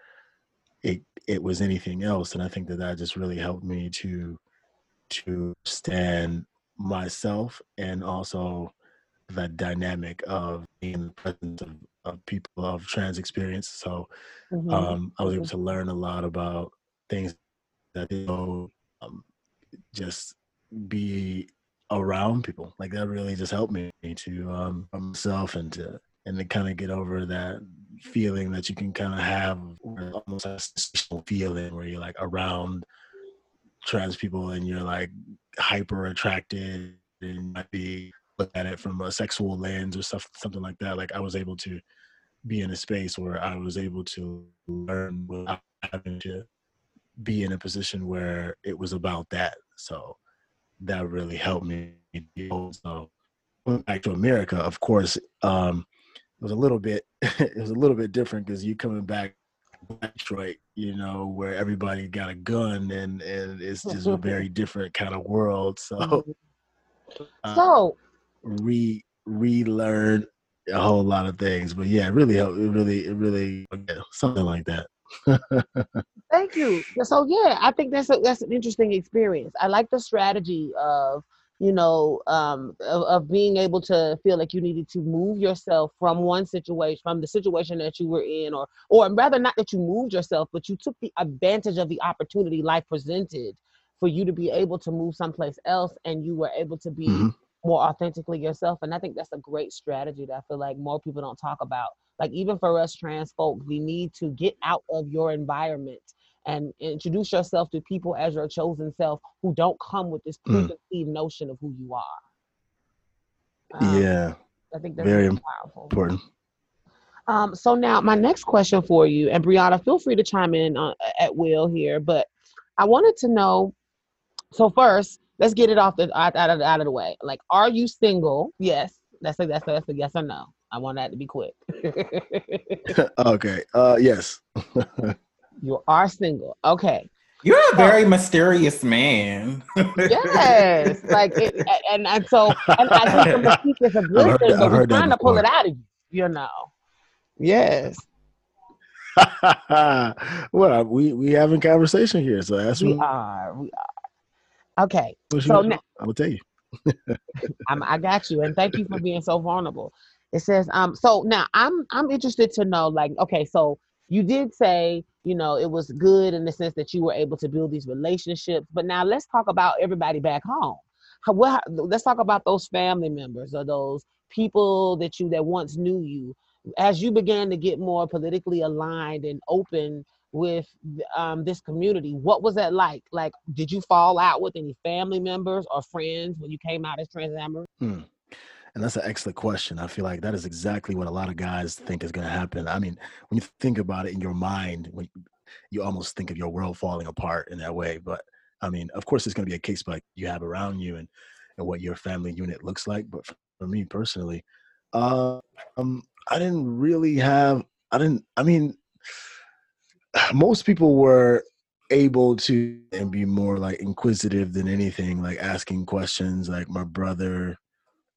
it it was anything else. And I think that that just really helped me to to stand myself and also that dynamic of being in the presence of, of people of trans experience. So Mhm. um, I was able Mhm. to learn a lot about things that you know, um, just be around people. Like that really just helped me to um, myself and to and to kind of get over that feeling that you can kind of have almost a sensational feeling where you're like around trans people and you're like hyper attracted and might be look at it from a sexual lens or stuff something like that. Like I was able to be in a space where I was able to learn without having to be in a position where it was about that. So that really helped me. So went back to America, of course, um, it was a little bit [LAUGHS] it was a little bit different because you coming back Detroit, you know, where everybody got a gun and and it's just a very [LAUGHS] different kind of world. So Mhm. [LAUGHS] uh, So, re relearn a whole lot of things. But yeah, it really helped. It really, it really yeah, something like that. Thank you. So yeah, I think that's a, that's an interesting experience. I like the strategy of you know um, of, of being able to feel like you needed to move yourself from one situation, from the situation that you were in, or or rather not that you moved yourself, but you took the advantage of the opportunity life presented for you to be able to move someplace else, and you were able to be Mhm. More authentically yourself. And I think that's a great strategy that I feel like more people don't talk about. Like even for us trans folk, we need to get out of your environment and introduce yourself to people as your chosen self who don't come with this Mm. preconceived notion of who you are. Um, yeah, I think that's very powerful. important. Um, so now my next question for you, and Brianna, feel free to chime in uh, at will here, but I wanted to know. So first, let's get it off the out, out, of, out of the way. Like, are you single? Yes, that's a that's a, that's a yes or no. I want that to be quick. [LAUGHS] okay. Uh, yes. [LAUGHS] you are single. Okay. You're a very mysterious man. Yes. [LAUGHS] like, it, a- and and so and I think the mystique is a good heard thing, but I've we're heard trying to pull it out of you. You know. Yes. well, we we having conversation here, so that's We what, are. We are. Okay. what so now- I will tell you. [LAUGHS] I'm, I got you, and thank you for being so vulnerable. It says, um, so now I'm I'm interested to know, like, okay, so you did say, you know, it was good in the sense that you were able to build these relationships, but now let's talk about everybody back home. How, what, let's talk about those family members or those people that you that once knew you. As you began to get more politically aligned and open with um, this community, what was that like? Like, did you fall out with any family members or friends when you came out as trans Amber? Hmm. And that's an excellent question. I feel like that is exactly what a lot of guys think is going to happen. I mean, when you think about it in your mind, when you, almost think of your world falling apart in that way. But I mean, of course, it's going to be a case by you have around you and and what your family unit looks like. But for, for me personally, uh, um, I didn't really have. I didn't. I mean, most people were able to and be more like inquisitive than anything, like asking questions. Like my brother.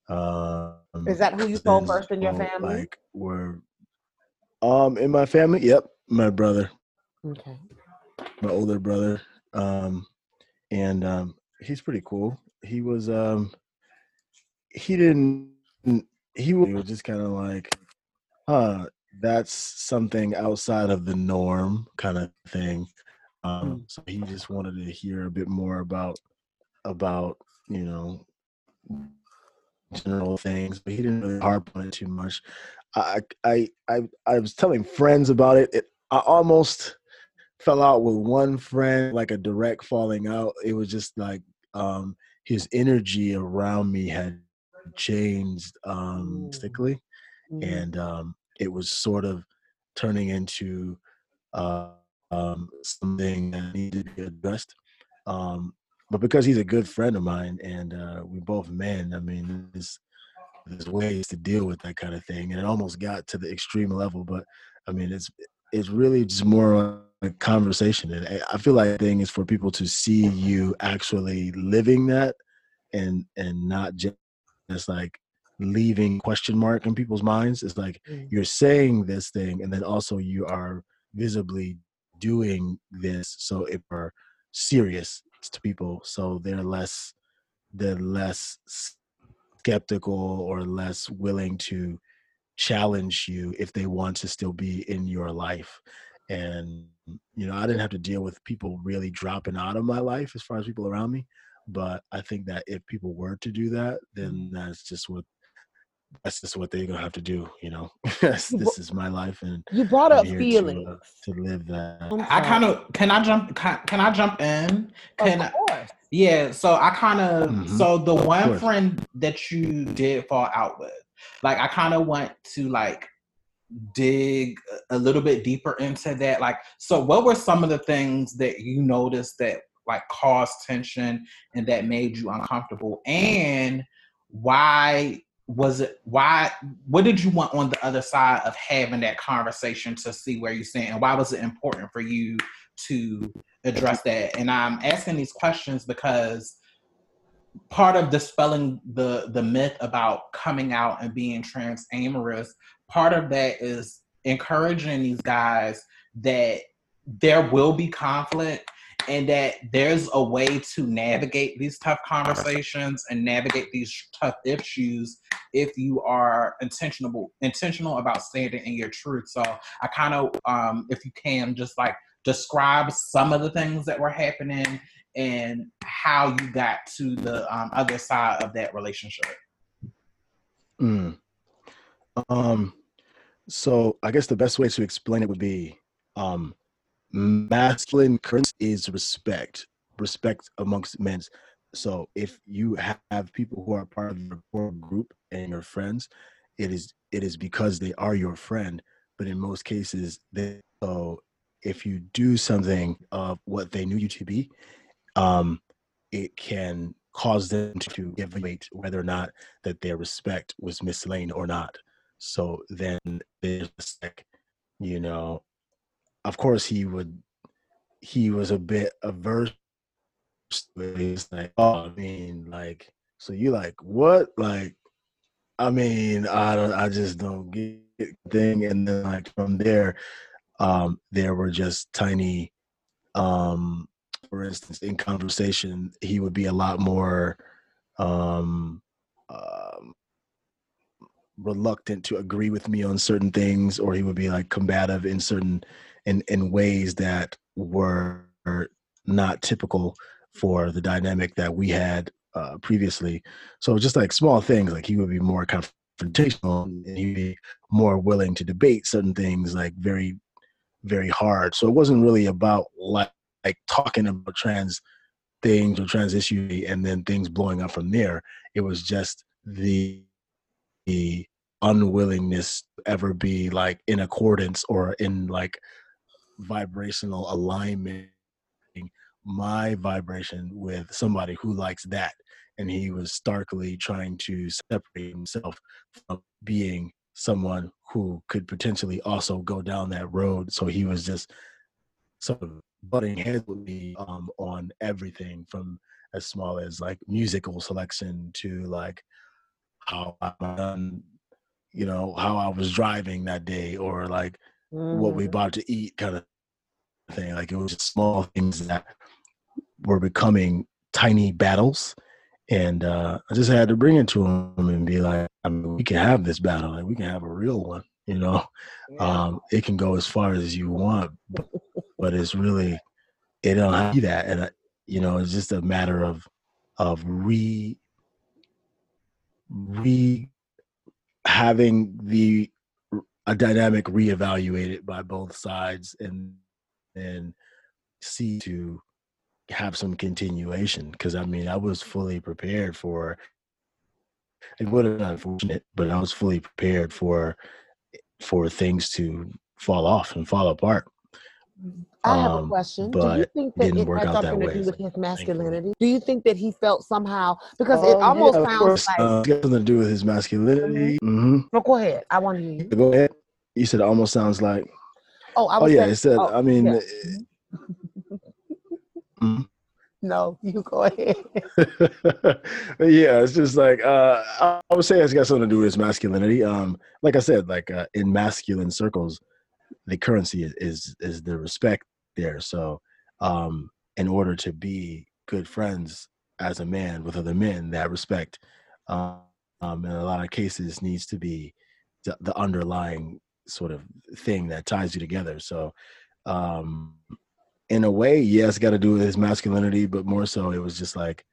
Um, Is that who you told first in your family? Like were um in my family. Yep, my brother, Okay. my older brother. Um, and um, he's pretty cool. He was um, he didn't. He was, he was just kind of like, huh, that's something outside of the norm, kind of thing. Um, so he just wanted to hear a bit more about about you know general things, but he didn't really harp on it too much. I I I I was telling friends about it. it I almost fell out with one friend, like a direct falling out. It was just like um his energy around me had changed um mm-hmm. and um it was sort of turning into uh um something that needed to be addressed. Um but because he's a good friend of mine and uh we both men, I mean there's there's ways to deal with that kind of thing. And it almost got to the extreme level, but I mean it's it's really just more a conversation. And I- I feel like the thing is for people to see you actually living that and and not just like leaving question mark in people's minds. It's like Mm. you're saying this thing and then also you are visibly doing this so it are serious to people so they're less they're less skeptical or less willing to challenge you if they want to still be in your life and you know i didn't have to deal with people really dropping out of my life as far as people around me but i think that if people were to do that then that's just what that's just what they're gonna have to do you know [LAUGHS] this is my life and You brought up here to, uh, feelings. to live that I'm I sorry. kind of can I jump can, can I jump in? Can Of course. Yeah, so I kind of Mhm. so the one course. friend that you did fall out with, like I kind of want to like dig a little bit deeper into that. Like, so what were some of the things that you noticed that like caused tension and that made you uncomfortable, and why was it? Why? What did you want on the other side of having that conversation to see where you stand, and why was it important for you to address that. And I'm asking these questions because part of dispelling the the myth about coming out and being trans amorous, part of that is encouraging these guys that there will be conflict and that there's a way to navigate these tough conversations and navigate these tough issues if you are intentional intentional about standing in your truth. So I kind of um if you can just like describe some of the things that were happening and how you got to the um, other side of that relationship. Mm. Um, so I guess the best way to explain it would be um, masculine currents is respect, respect amongst men. So if you have people who are part of your core group and your friends, it is it is because they are your friend. But in most cases, they so if you do something of what they knew you to be, um, it can cause them to evaluate whether or not that their respect was mislaid or not. So then there's like, you know, of course he would, he was a bit averse. He's like, oh, I mean, like, so you like what? Like, I mean, I don't, I just don't get thing. And then like from there, um, there were just tiny, um, for instance, in conversation, he would be a lot more um, um, reluctant to agree with me on certain things, or he would be like combative in certain in in ways that were not typical for the dynamic that we had uh, previously. So just like small things, like he would be more confrontational, and he'd be more willing to debate certain things, like very, very hard. So it wasn't really about like like talking about trans things or trans issue and then things blowing up from there. It was just the the unwillingness to ever be like in accordance or in like vibrational alignment my vibration with somebody who likes that and he was starkly trying to separate himself from being someone who could potentially also go down that road so he was just sort of butting heads with me um, on everything from as small as like musical selection to like how I done, you know, how I was driving that day or like what we Mhm. bought to eat kind of thing. Like it was just small things that were becoming tiny battles. And uh, I just had to bring it to him and be like, I mean, we can have this battle, like we can have a real one, you know. Um, it can go as far as you want, but, but it's really it don't have that, and uh, you know, it's just a matter of of re re having the a dynamic reevaluated by both sides, and and see to have some continuation. Because I mean, I was fully prepared for. It would have been unfortunate, but I was fully prepared for for things to fall off and fall apart. I have a um, question. Do you but think that didn't it work had out that something to do with his masculinity? Do you think that he felt somehow because it Oh, almost yeah, sounds course, like? uh, it's got something to do with his masculinity. mm-hmm no, go ahead. I want to hear you. Go ahead. You said it almost sounds like. Oh, I Oh yeah, saying- it said. oh, I mean, yeah. [LAUGHS] Mhm. no, you go ahead. [LAUGHS] yeah, it's just like uh, I would say it's got something to do with his masculinity. Um, like I said, like uh, in masculine circles, the currency is, is is the respect there. So, um, in order to be good friends as a man with other men, that respect, um, um, in a lot of cases, needs to be the, the underlying sort of thing that ties you together. So, um, in a way, yes, got to do with his masculinity, but more so, it was just like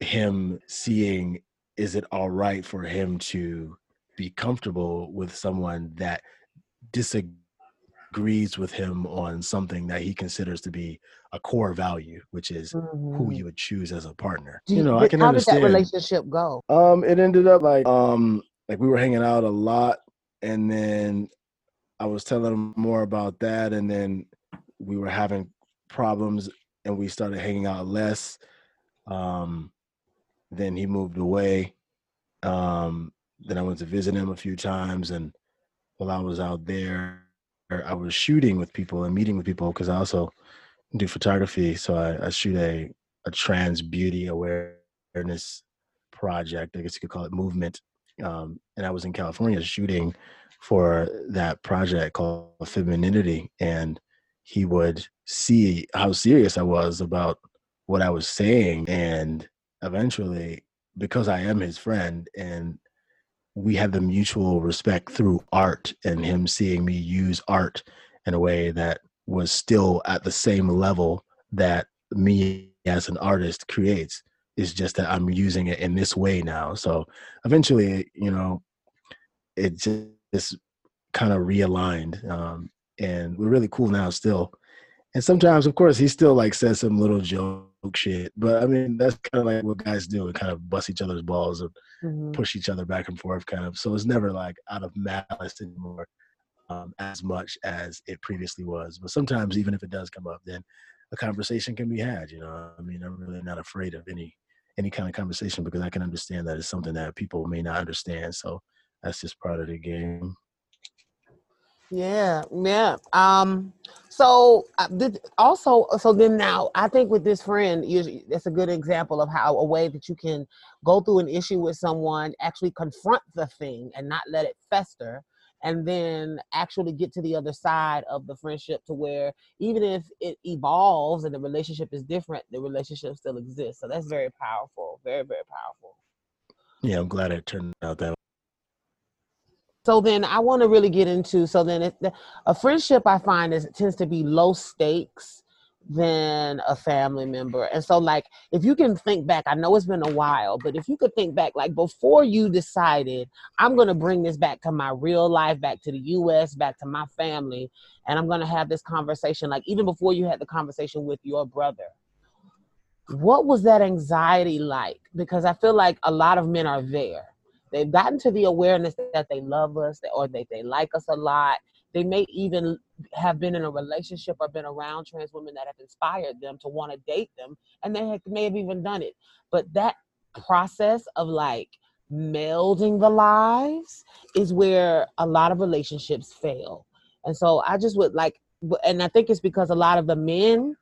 him seeing is it all right for him to be comfortable with someone that disagrees with him on something that he considers to be a core value, which is who Mhm. you would choose as a partner. Do You know, I can how understand. did that relationship go? Um, it ended up like um like we were hanging out a lot, and then I was telling him more about that, and then we were having problems, and we started hanging out less. Um, then he moved away. Um, then I went to visit him a few times, and while I was out there, I was shooting with people and meeting with people because I also do photography. So I, I shoot a a trans beauty awareness project. I guess you could call it movement. Um, and I was in California shooting for that project called Femininity, and he would see how serious I was about what I was saying, and eventually, because I am his friend, and we had the mutual respect through art, and him seeing me use art in a way that was still at the same level that me as an artist creates it's just that I'm using it in this way now. So eventually, you know, it just kind of realigned. Um, and we're really cool now still. And sometimes, of course, he still like says some little joke shit. But I mean, that's kind of like what guys do and kind of bust each other's balls and Mhm. push each other back and forth, kind of. So it's never like out of malice anymore um, as much as it previously was. But sometimes, even if it does come up, then a conversation can be had. You know, I mean, I'm really not afraid of any any kind of conversation because I can understand that it's something that people may not understand. So that's just part of the game. Yeah, yeah. Um, so uh, did, also, so then now, I think with this friend, you, it's a good example of how a way that you can go through an issue with someone, actually confront the thing, and not let it fester, and then actually get to the other side of the friendship to where even if it evolves and the relationship is different, the relationship still exists. So that's very powerful, very very powerful. Yeah, I'm glad it turned out that way. So then I want to really get into so then it, a friendship I find is it tends to be low stakes than a family member. And so like if you can think back, I know it's been a while, but if you could think back like before you decided I'm going to bring this back to my real life, back to the US, back to my family, and I'm going to have this conversation like even before you had the conversation with your brother. What was that anxiety like? Because I feel like a lot of men are there they've gotten to the awareness that they love us or that they like us a lot. They may even have been in a relationship or been around trans women that have inspired them to want to date them, and they may have even done it. But that process of like melding the lives is where a lot of relationships fail. And so I just would like, and I think it's because a lot of the men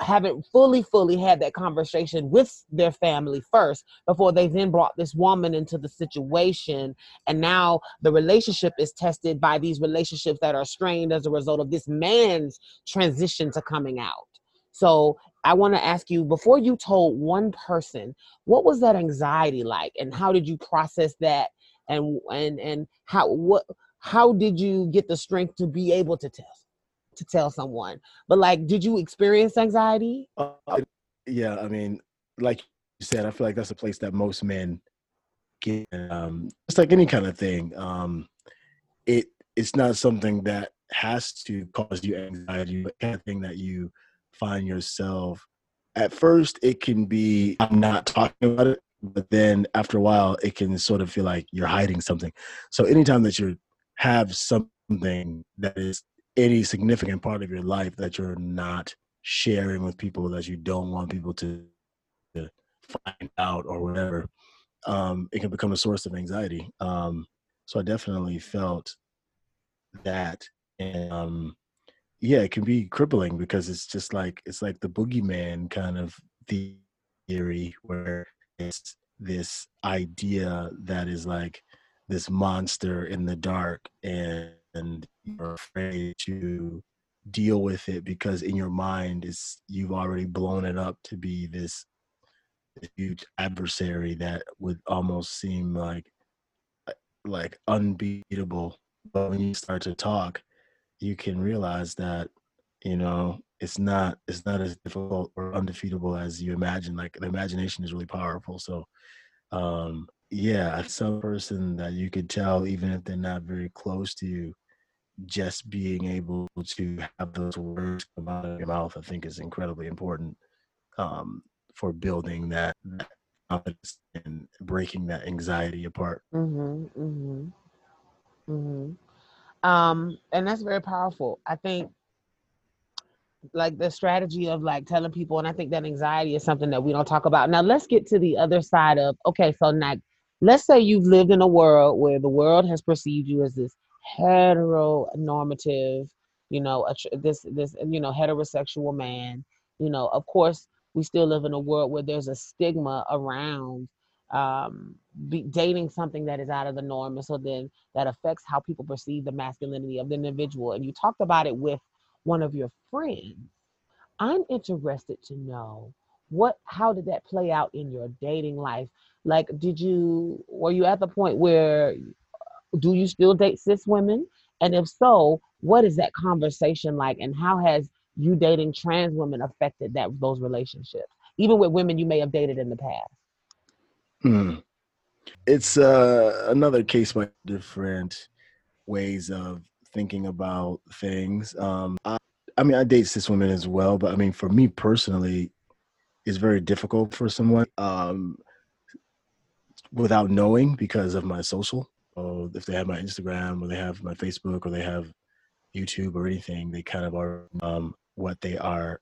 haven't fully fully had that conversation with their family first before they then brought this woman into the situation. And now the relationship is tested by these relationships that are strained as a result of this man's transition to coming out. So i want to ask you before you told one person what was that anxiety like? And how did you process that? And and and how what how did you get the strength to be able to tell to tell someone but like did you experience anxiety Uh, yeah, I mean, like you said, I feel like that's a place that most men get. Um, it's like any kind of thing. Um, it it's not something that has to cause you anxiety, but kind of thing that you find yourself. At first, it can be I'm not talking about it, but then after a while, it can sort of feel like you're hiding something. So anytime that you have something that is any significant part of your life that you're not sharing with people that you don't want people to, to find out or whatever, um, it can become a source of anxiety. Um, so I definitely felt that. And um, yeah, it can be crippling because it's just like it's like the boogeyman kind of theory where it's this idea that is like this monster in the dark and, and you're afraid to deal with it because in your mind is you've already blown it up to be this, huge adversary that would almost seem like like unbeatable. But when you start to talk you can realize that you know it's not it's not as difficult or undefeatable as you imagine. Like the imagination is really powerful. So um yeah some person that you could tell even if they're not very close to you just being able to have those words come out of your mouth i think is incredibly important um for building that, confidence and breaking that anxiety apart. Mm-hmm, mm-hmm, mm-hmm. um and that's very powerful. I think like the strategy of like telling people and i think that anxiety is something that we don't talk about. Now let's get to the other side of okay so now let's say you've lived in a world where the world has perceived you as this heteronormative you know this this you know heterosexual man you know of course we still live in a world where there's a stigma around um be dating something that is out of the norm and so then that affects how people perceive the masculinity of the individual and you talked about it with one of your friends. I'm interested to know what how did that play out in your dating life? Like did you were you at the point where do you still date cis women? And if so, what is that conversation like and how has you dating trans women affected that those relationships? Even with women you may have dated in the past. Hmm. It's uh, another case by different ways of thinking about things. Um, I, I mean, I date cis women as well, but I mean, for me personally, it's very difficult for someone um, without knowing because of my social. If they have my Instagram or they have my Facebook or they have YouTube or anything, they kind of are um, what they are,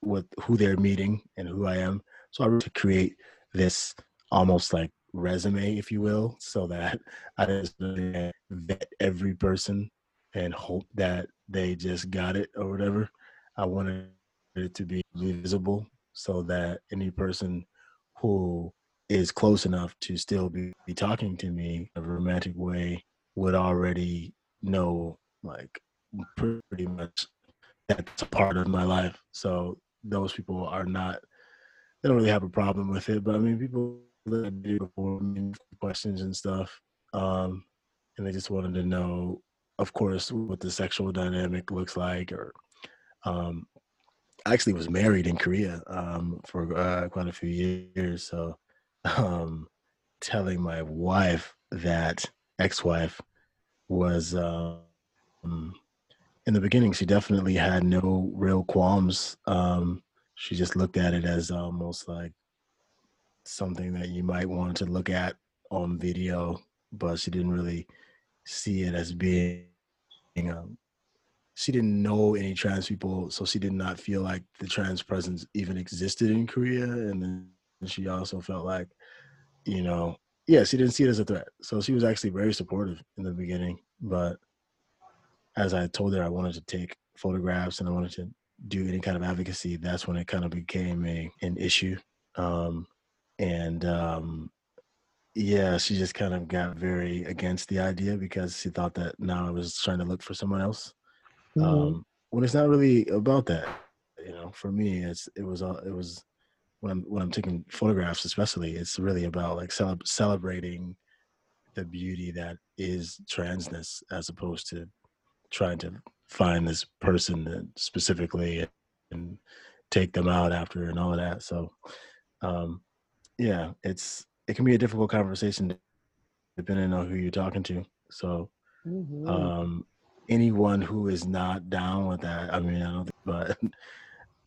what who they're meeting and who I am. So I really create this almost like resume, if you will, so that [LAUGHS] I just vet every person and hope that they just got it or whatever. I wanted it to be visible so that any person who is close enough to still be, be talking to me in a romantic way would already know like pretty much that's a part of my life. So those people are not they don't really have a problem with it. But I mean people that did before questions and stuff. Um, and they just wanted to know, of course, what the sexual dynamic looks like. Or um, I actually was married in Korea um, for uh, quite a few years, so um, telling my wife that ex-wife was um, in the beginning, she definitely had no real qualms. Um, she just looked at it as almost like something that you might want to look at on video, but she didn't really see it as being. Um, she didn't know any trans people, so she did not feel like the trans presence even existed in Korea. And then she also felt like, you know, yeah, she didn't see it as a threat. So she was actually very supportive in the beginning. But as I told her I wanted to take photographs and I wanted to do any kind of advocacy, that's when it kind of became a an issue. Um, and um, yeah, she just kind of got very against the idea because she thought that now I was trying to look for someone else. Mm-hmm. Um, when it's not really about that, you know. For me, it's it was uh, it was when I'm when I'm taking photographs, especially, it's really about like cele- celebrating the beauty that is transness, as opposed to trying to find this person that specifically and take them out after and all of that. So, um, yeah, it's it can be a difficult conversation depending on who you're talking to. So, mm-hmm. um, anyone who is not down with that, I mean, I don't, think, but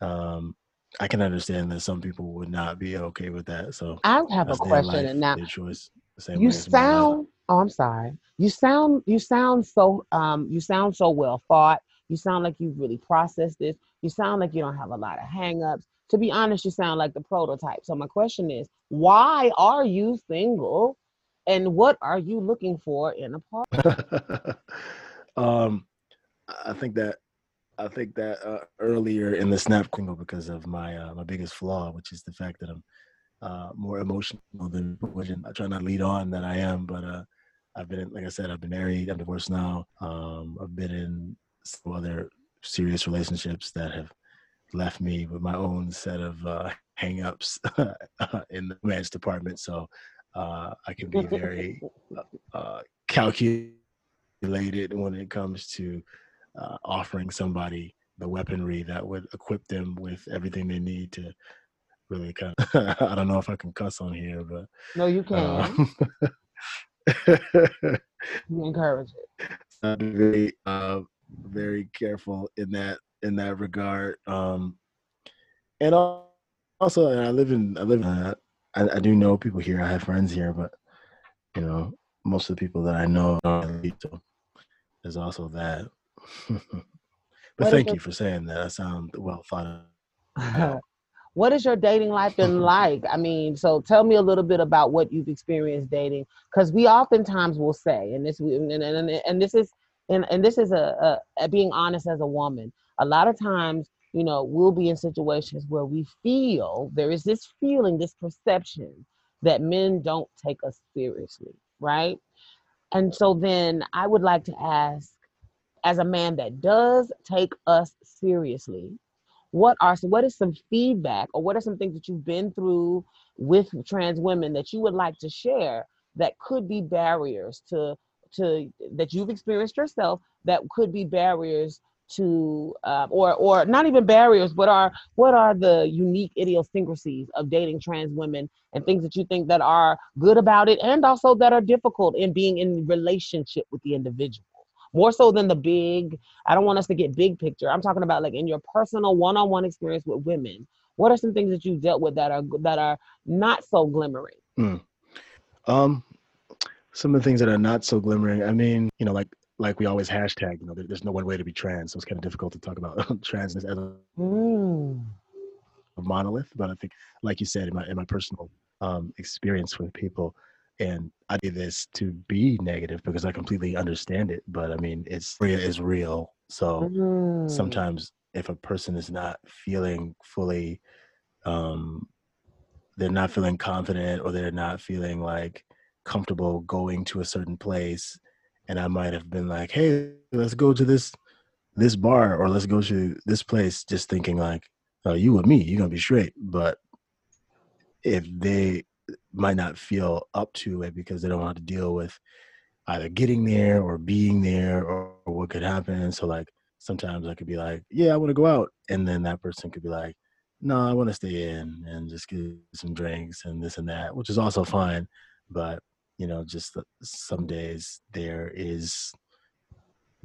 [LAUGHS] um, I can understand that some people would not be okay with that. So, I have a question, and now choice, you sound. Oh, I'm sorry. You sound. You sound so. Um, you sound so well thought. You sound like you've really processed this. You sound like you don't have a lot of hangups to be honest, you sound like the prototype. So my question is, why are you single, and what are you looking for in a partner? [LAUGHS] um, I think that I think that uh, earlier in the snap single because of my uh, my biggest flaw, which is the fact that I'm uh, more emotional than I try not to lead on than I am. But uh, I've been, like I said, I've been married. I'm divorced now. Um, I've been in some other serious relationships that have left me with my own set of uh, hangups [LAUGHS] in the romance department. So uh, I can be very [LAUGHS] uh, calculated when it comes to uh, offering somebody the weaponry that would equip them with everything they need to really kind of [LAUGHS] i don't know if i can cuss on here but no you can. uh, you [LAUGHS] encourage it. I'm very uh, very careful in that in that regard um and also and i live in i live in uh, I, I do know people here i have friends here but you know most of the people that i know are so there's also that [LAUGHS] but what thank you for saying that. I sound well thought out. [LAUGHS] what has your dating life been [LAUGHS] like? I mean, so tell me a little bit about what you've experienced dating, because we oftentimes will say, and this and, and, and, and this is and, and this is a, a, a being honest as a woman. A lot of times, you know, we'll be in situations where we feel there is this feeling, this perception that men don't take us seriously, right? And so then I would like to ask as a man that does take us seriously, what are what is some feedback or what are some things that you've been through with trans women that you would like to share that could be barriers to to that you've experienced yourself that could be barriers to uh, or or not even barriers but are what are the unique idiosyncrasies of dating trans women and things that you think that are good about it and also that are difficult in being in relationship with the individual more so than the big i don't want us to get big picture i'm talking about like in your personal one-on-one experience with women what are some things that you've dealt with that are that are not so glimmering mm. um some of the things that are not so glimmering i mean you know like like we always hashtag you know there, there's no one way to be trans so it's kind of difficult to talk about [LAUGHS] transness as a, mm. a monolith but i think like you said in my in my personal um, experience with people and I do this to be negative because I completely understand it. But I mean, it's real is real. So mm. sometimes if a person is not feeling fully, um, they're not feeling confident or they're not feeling like comfortable going to a certain place, and I might have been like, "Hey, let's go to this this bar or let's go to this place," just thinking like, "Oh, you with me, you're gonna be straight." But if they might not feel up to it because they don't want to deal with either getting there or being there or, or what could happen. So like sometimes I could be like, yeah, I want to go out, and then that person could be like, no, I want to stay in and just get some drinks and this and that, which is also fine. But you know, just some days there is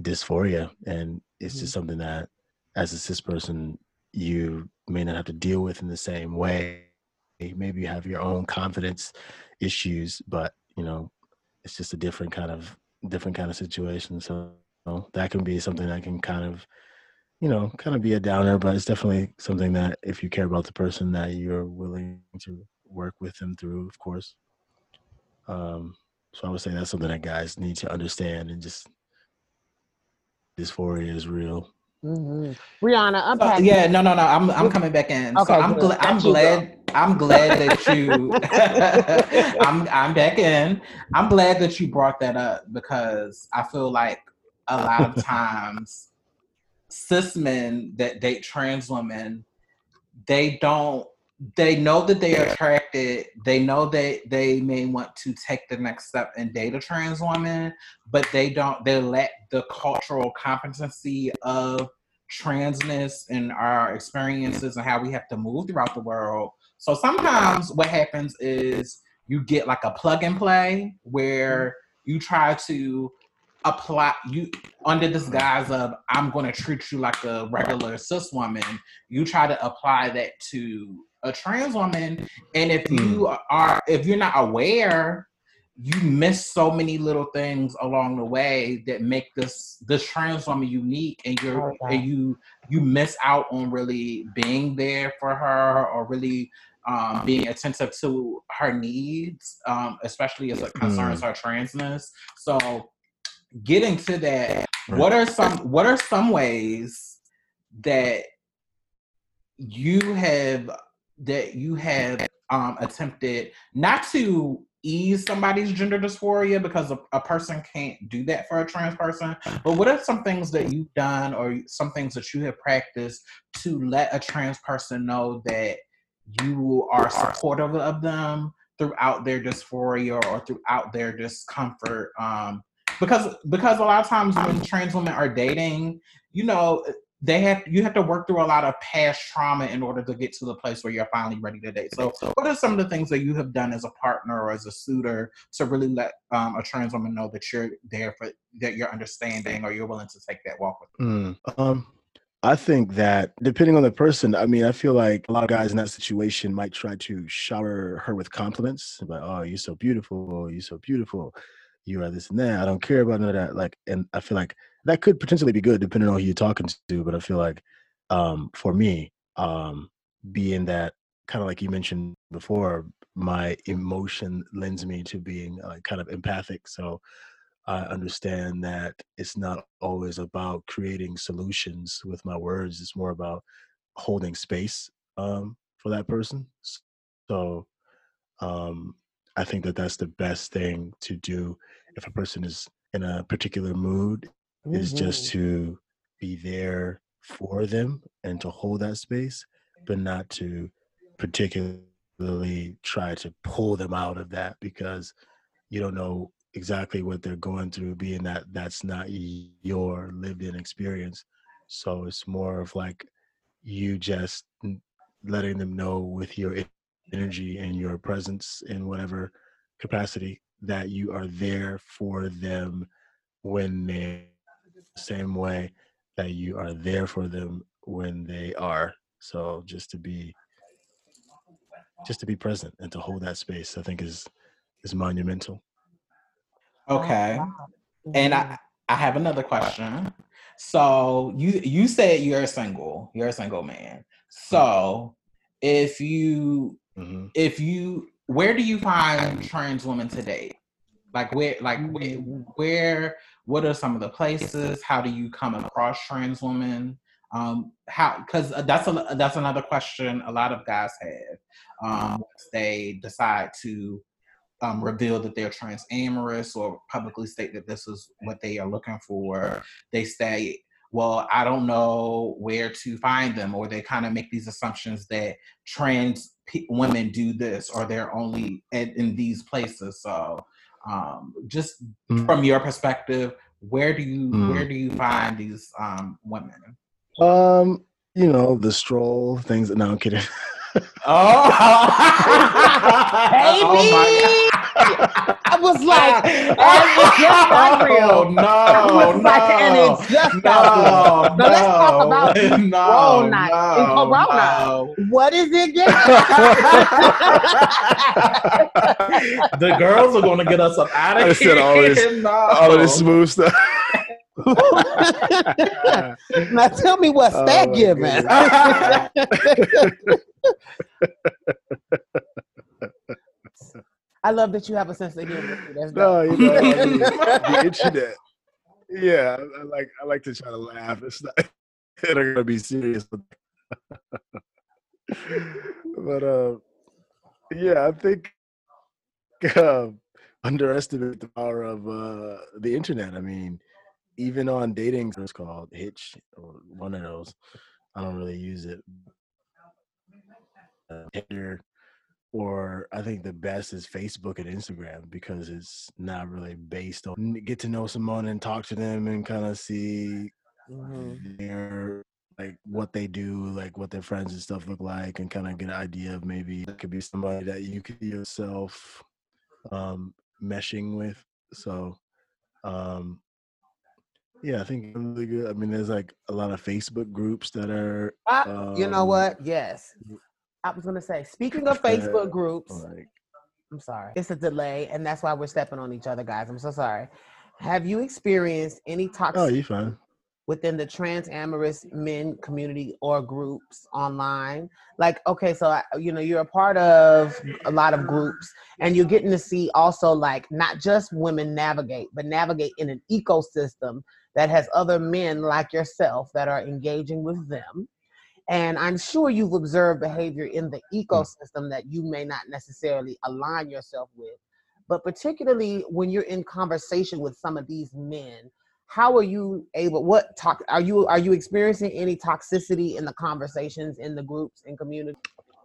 dysphoria, and it's just mm-hmm. something that, as a cis person, you may not have to deal with in the same way maybe you have your own confidence issues but you know it's just a different kind of different kind of situation so you know, that can be something that can kind of you know kind of be a downer but it's definitely something that if you care about the person that you're willing to work with them through of course um so i would say that's something that guys need to understand and just dysphoria is real Mm-hmm. Brianna, uh, yeah, no, no, no. I'm I'm coming back in. Okay, so I'm glad. I'm glad. I'm glad that you. [LAUGHS] I'm I'm back in. I'm glad that you brought that up because I feel like a lot of [LAUGHS] times cis men that date trans women, they don't. They know that they are attracted. They know that they may want to take the next step and date a trans woman, but they don't. They lack the cultural competency of transness and our experiences and how we have to move throughout the world. So sometimes what happens is you get like a plug and play where you try to apply you under this guise of I'm going to treat you like a regular cis woman. You try to apply that to a trans woman, and if you hmm. are if you're not aware you miss so many little things along the way that make this this trans woman unique and you're oh, and you you miss out on really being there for her or really um, being attentive to her needs um, especially as it concerns mm. her transness so getting to that right. what are some what are some ways that you have that you have um, attempted not to ease somebody's gender dysphoria because a, a, person can't do that for a trans person. But what are some things that you've done or some things that you have practiced to let a trans person know that you are supportive of them throughout their dysphoria or throughout their discomfort? Um, because because a lot of times when trans women are dating, you know, they have you have to work through a lot of past trauma in order to get to the place where you're finally ready to date. So, what are some of the things that you have done as a partner or as a suitor to really let um, a trans woman know that you're there for that you're understanding or you're willing to take that walk with them? Mm, um, I think that depending on the person, I mean, I feel like a lot of guys in that situation might try to shower her with compliments, like, "Oh, you're so beautiful. You're so beautiful. You are this and that. I don't care about none of that." Like, and I feel like that could potentially be good depending on who you're talking to. But I feel like um, for me, um, being that kind of like you mentioned before, my emotion lends me to being uh, kind of empathic. So I understand that it's not always about creating solutions with my words. It's more about holding space um, for that person. So um, I think that that's the best thing to do if a person is in a particular mood mm-hmm. is just mm-hmm. to be there for them and to hold that space, but not to particularly try to pull them out of that because you don't know exactly what they're going through, being that that's not your lived in experience. So it's more of like you just letting them know with your energy and your presence in whatever capacity that you are there for them when they same way that you are there for them when they are. So just to be just to be present and to hold that space, I think is is monumental. Okay. And I I have another question. So you you said you're single. You're a single man. So if you mm-hmm. if you where do you find trans women today? Like where like where, where what are some of the places? How do you come across trans women? Um, how because that's a that's another question a lot of guys have. Um, they decide to um, reveal that they're trans amorous or publicly state that this is what they are looking for. They say, well, I don't know where to find them, or they kind of make these assumptions that trans p- women do this or they're only in, in these places. So um, just mm. from your perspective, where do you mm. where do you find these um, women? Um, you know, the stroll things. No, I'm kidding. [LAUGHS] oh, [LAUGHS] baby! Oh [LAUGHS] I was like, it was [LAUGHS] just oh, unreal. Oh, no, I was no, like, and it's just no, no. Now let's talk about [LAUGHS] no, Corona. No, in Corona, no. what is it again? the girls are going to get us up out of here. All this, no. all of this smooth stuff. now tell me what's oh, that giving? I love that you have a sense of humor. That's no, you know, [LAUGHS] the internet. Yeah, I, I, like I like to try to laugh. It's not. That I'm gonna be serious. [LAUGHS] but uh, yeah, I think uh, underestimate the power of uh, the internet. I mean, even on dating, it's called Hitch or one of those. I don't really use it. Uh, Tinder, or I think the best is Facebook and Instagram because it's not really based on get to know someone and talk to them and kind of see mm-hmm. their like what they do, like what their friends and stuff look like, and kind of get an idea of maybe it could be somebody that you could yourself um, meshing with. So, um, yeah, I think really good. I mean, there's like a lot of Facebook groups that are. Um, you know what? Yes, I was gonna say, speaking of Facebook groups, I'm sorry, it's a delay, and that's why we're stepping on each other, guys. I'm so sorry. Have you experienced any toxic? Oh, you fine. Within the trans amorous men community or groups online, like okay, so you know you're a part of a lot of groups, and you're getting to see also like not just women navigate, but navigate in an ecosystem that has other men like yourself that are engaging with them. And I'm sure you've observed behavior in the Hmm. ecosystem that you may not necessarily align yourself with. But particularly when you're in conversation with some of these men, how are you able what talk are you are you experiencing any toxicity in the conversations in the groups and community?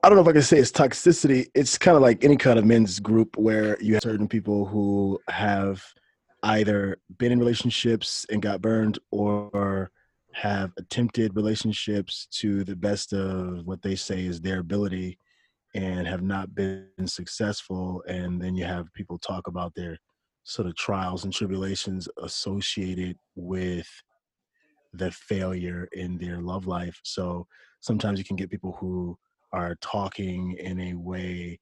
I don't know if I can say it's toxicity. It's kind of like any kind of men's group where you have certain people who have either been in relationships and got burned or have attempted relationships to the best of what they say is their ability and have not been successful. And then you have people talk about their sort of trials and tribulations associated with the failure in their love life. So sometimes you can get people who are talking in a way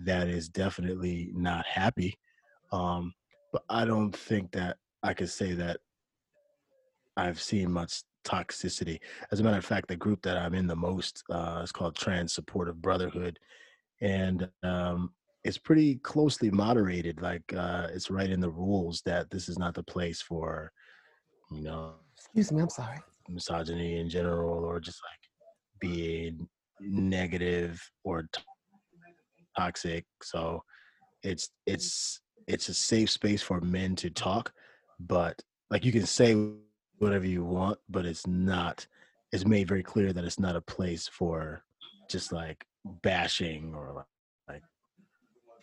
that is definitely not happy. Um, but I don't think that I could say that I've seen much toxicity. As a matter of fact, the group that I'm in the most uh, is called Trans Supportive Brotherhood, and um, it's pretty closely moderated. Like uh, it's right in the rules that this is not the place for, you know, Excuse me, I'm sorry. misogyny in general or just like being negative or t- toxic so it's it's it's a safe space for men to talk but like you can say whatever you want but it's not it's made very clear that it's not a place for just like bashing or like, like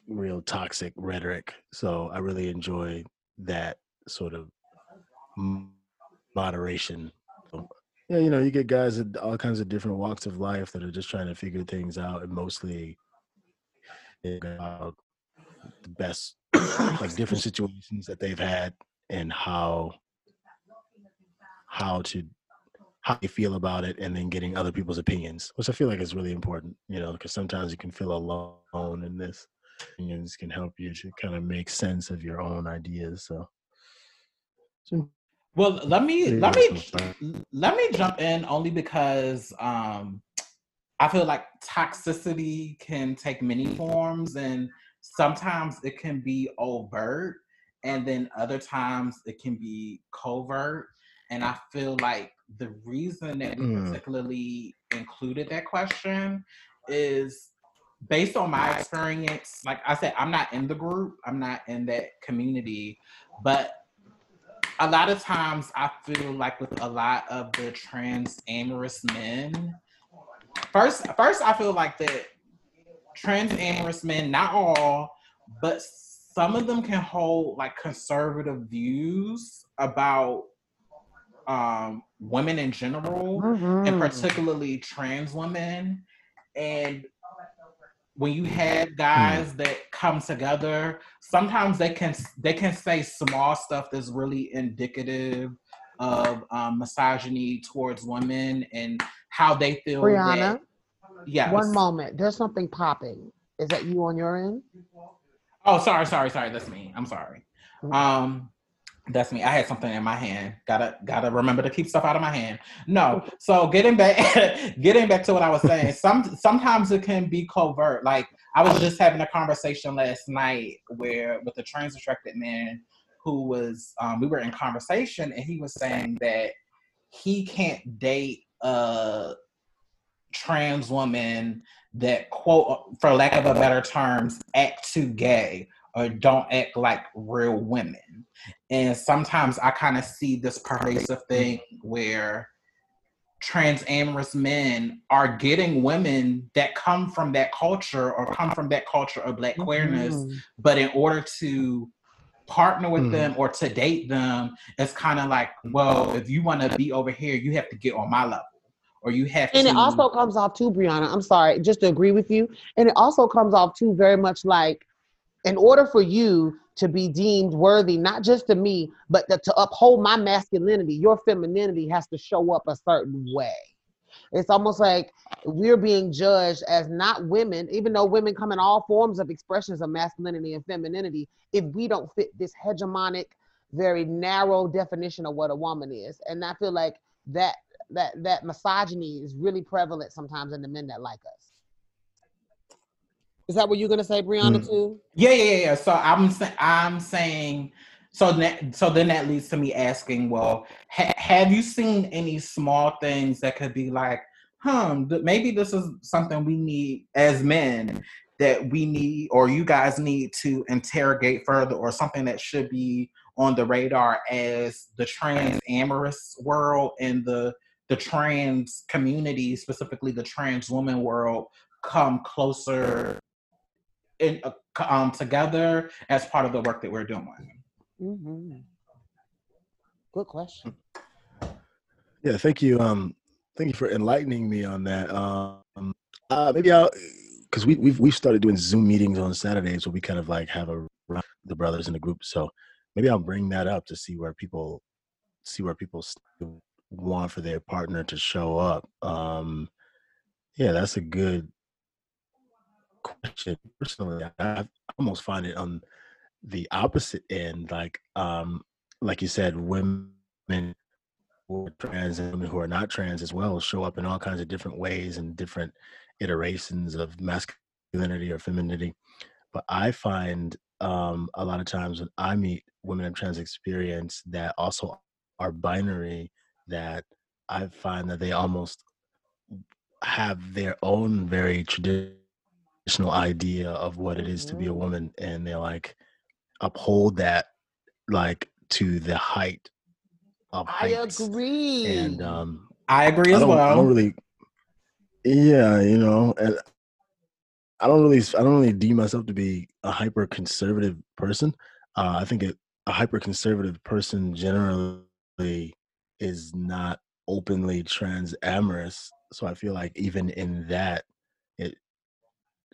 real toxic rhetoric. So i really enjoy that sort of moderation. Yeah, you know, you get guys at all kinds of different walks of life that are just trying to figure things out, and mostly about the best, like different situations that they've had and how how to how you feel about it, and then getting other people's opinions, which I feel like is really important. You know, because sometimes you can feel alone in this. Opinions can help you to kind of make sense of your own ideas. So, so Well, let me let me let me jump in only because um I feel like toxicity can take many forms and sometimes it can be overt and then other times it can be covert and I feel like the reason that we Mm. particularly included that question is based on my experience like I said I'm not in the group I'm not in that community but a lot of times I feel like with a lot of the trans amorous men, first first I feel like that trans amorous men, not all, but some of them can hold like conservative views about um women in general and Mhm. particularly trans women. And when you have guys that come together, sometimes they can they can say small stuff that's really indicative of um, misogyny towards women and how they feel Brianna. Yeah. one moment. There's something popping. Is that you on your end? Oh, sorry, sorry, sorry. That's me. I'm sorry. Mm. Um, that's me. I had something in my hand. Gotta gotta remember to keep stuff out of my hand. No. [LAUGHS] So getting back [LAUGHS] getting back to what I was saying, some sometimes it can be covert. Like I was just having a conversation last night where with a trans attracted man who was um, we were in conversation and he was saying that he can't date a trans woman that quote for lack of a better terms act too gay or don't act like real women and sometimes i kind of see this pervasive thing where trans amorous men are getting women that come from that culture or come from that culture of black queerness Mhm. but in order to partner with Mhm. them or to date them it's kind of like well if you want to be over here you have to get on my level or you have And to it also comes off too, Brianna. I'm sorry, just to agree with you. And it also comes off too very much like, in order for you to be deemed worthy, not just to me, but to, to uphold my masculinity, your femininity has to show up a certain way. It's almost like we're being judged as not women, even though women come in all forms of expressions of masculinity and femininity. If we don't fit this hegemonic, very narrow definition of what a woman is, and I feel like that that that misogyny is really prevalent sometimes in the men that like us. Is that what you're gonna say, Brianna? Mm. Too? Yeah, yeah, yeah. So I'm I'm saying so that so then that leads to me asking, well, ha- have you seen any small things that could be like, hmm, maybe this is something we need as men that we need or you guys need to interrogate further or something that should be on the radar as the trans amorous world and the the trans community, specifically the trans woman world, come closer in, uh, um, together as part of the work that we're doing? Mm-hmm. Good question. Yeah, thank you. Um, thank you for enlightening me on that. Um, uh, maybe I'll because we we've we've started doing Zoom meetings on Saturdays where we kind of like have a the brothers in the group. So maybe I'll bring that up to see where people see where people want for their partner to show up. Um, yeah, that's a good question. Personally, I, I almost find it on the opposite end, like um, like you said, women who are trans and women who are not trans as well show up in all kinds of different ways and different iterations of masculinity or femininity. But I find um, a lot of times when I meet women of trans experience that also are binary that I find that they almost have their own very traditional idea of what it is to be a mm-hmm. woman and they like uphold that like to the height of I agree. And um I agree as I well. I don't really yeah, you know, and I don't really I don't really deem myself to be a hyper conservative person. Uh, I think it, a hyper conservative person generally is not openly trans amorous. So I feel like even in that, it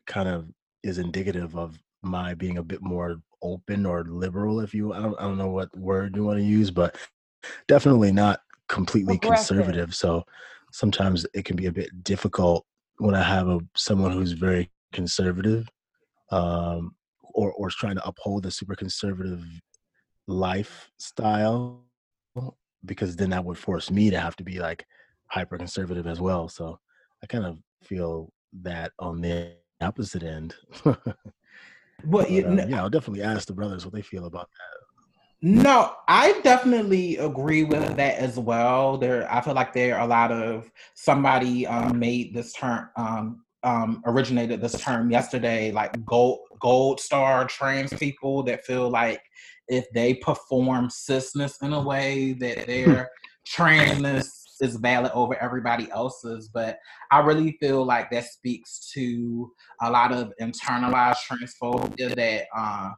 kind of is indicative of my being a bit more open or liberal, if you I don't I don't know what word you want to use, but definitely not completely conservative. So sometimes it can be a bit difficult when I have a someone who's very conservative, um, or or is trying to uphold a super conservative lifestyle because then that would force me to have to be like hyper conservative as well. So I kind of feel that on the opposite end. well, but, you, um, yeah, I'll definitely ask the brothers what they feel about that. No, I definitely agree with that as well. There, I feel like there are a lot of somebody um, made this term, um, um, originated this term yesterday, like gold gold star trans people that feel like if they perform cisness in a way that hmm. their transness is valid over everybody else's. But I really feel like that speaks to a lot of internalized transphobia that uh,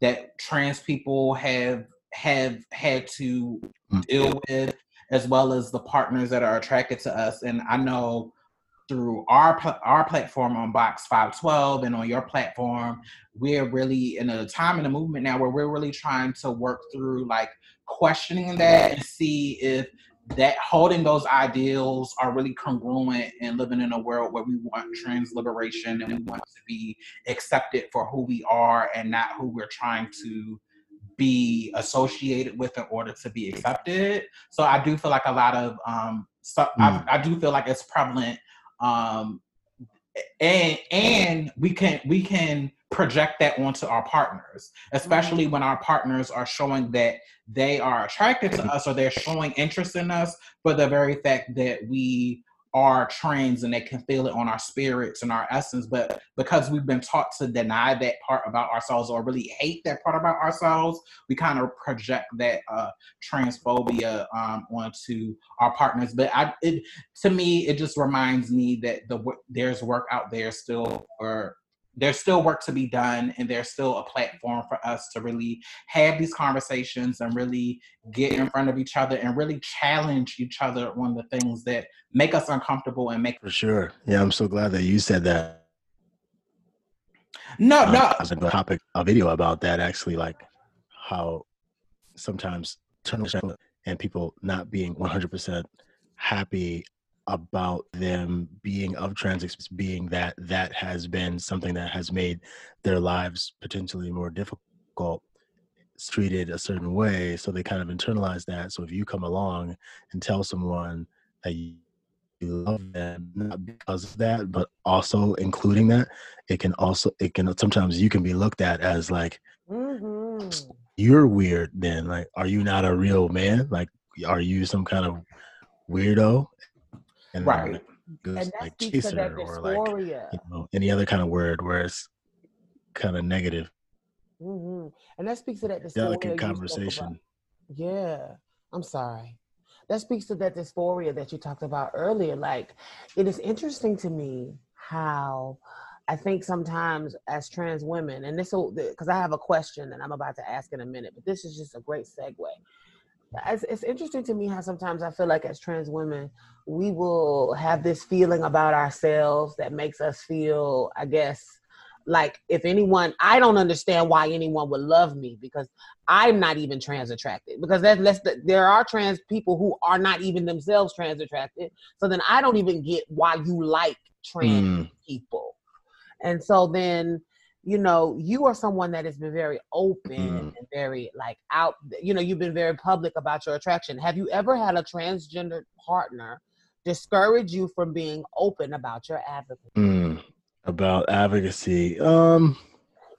that trans people have have had to hmm. deal with, as well as the partners that are attracted to us. And I know through our our platform on Box 512 and on your platform, we're really in a time in the movement now where we're really trying to work through like questioning that and see if that holding those ideals are really congruent and living in a world where we want trans liberation and we want to be accepted for who we are and not who we're trying to be associated with in order to be accepted. So I do feel like a lot of um, so mm. I, I do feel like it's prevalent um, and and we can we can project that onto our partners especially mm-hmm. when our partners are showing that they are attracted to us or they're showing interest in us for the very fact that we are trans and they can feel it on our spirits and our essence. But because we've been taught to deny that part about ourselves or really hate that part about ourselves, we kind of project that uh, transphobia um, onto our partners. But I, it, to me, it just reminds me that the there's work out there still for there's still work to be done and there's still a platform for us to really have these conversations and really get in front of each other and really challenge each other on the things that make us uncomfortable and make for sure. Yeah i'm so glad that you said that. No um, no. I was a topic a video about that actually like how sometimes turn and people not being 100% happy about them being of trans being that that has been something that has made their lives potentially more difficult treated a certain way so they kind of internalize that. So if you come along and tell someone that you love them not because of that but also including that it can also it can sometimes you can be looked at as like mm-hmm. you're weird then like are you not a real man? Like are you some kind of weirdo and right. like, and that like speaks to that dysphoria. Or like, you know, any other kind of word where it's kind of negative. Mm-hmm. and that speaks to that dysphoria delicate conversation. Yeah. I'm sorry. That speaks to that dysphoria that you talked about earlier. Like it is interesting to me how I think sometimes as trans women, and this will, because I have a question that I'm about to ask in a minute, but this is just a great segue. It's, it's interesting to me how sometimes I feel like as trans women, we will have this feeling about ourselves that makes us feel, I guess, like if anyone, I don't understand why anyone would love me because I'm not even trans attracted. Because that's, that's the, there are trans people who are not even themselves trans attracted. So then I don't even get why you like trans mm. people and so then, you know, you are someone that has been very open mm. and very like out, you know, you've been very public about your attraction. Have you ever had a transgender partner discourage you from being open about your advocacy? Mm. About advocacy. Um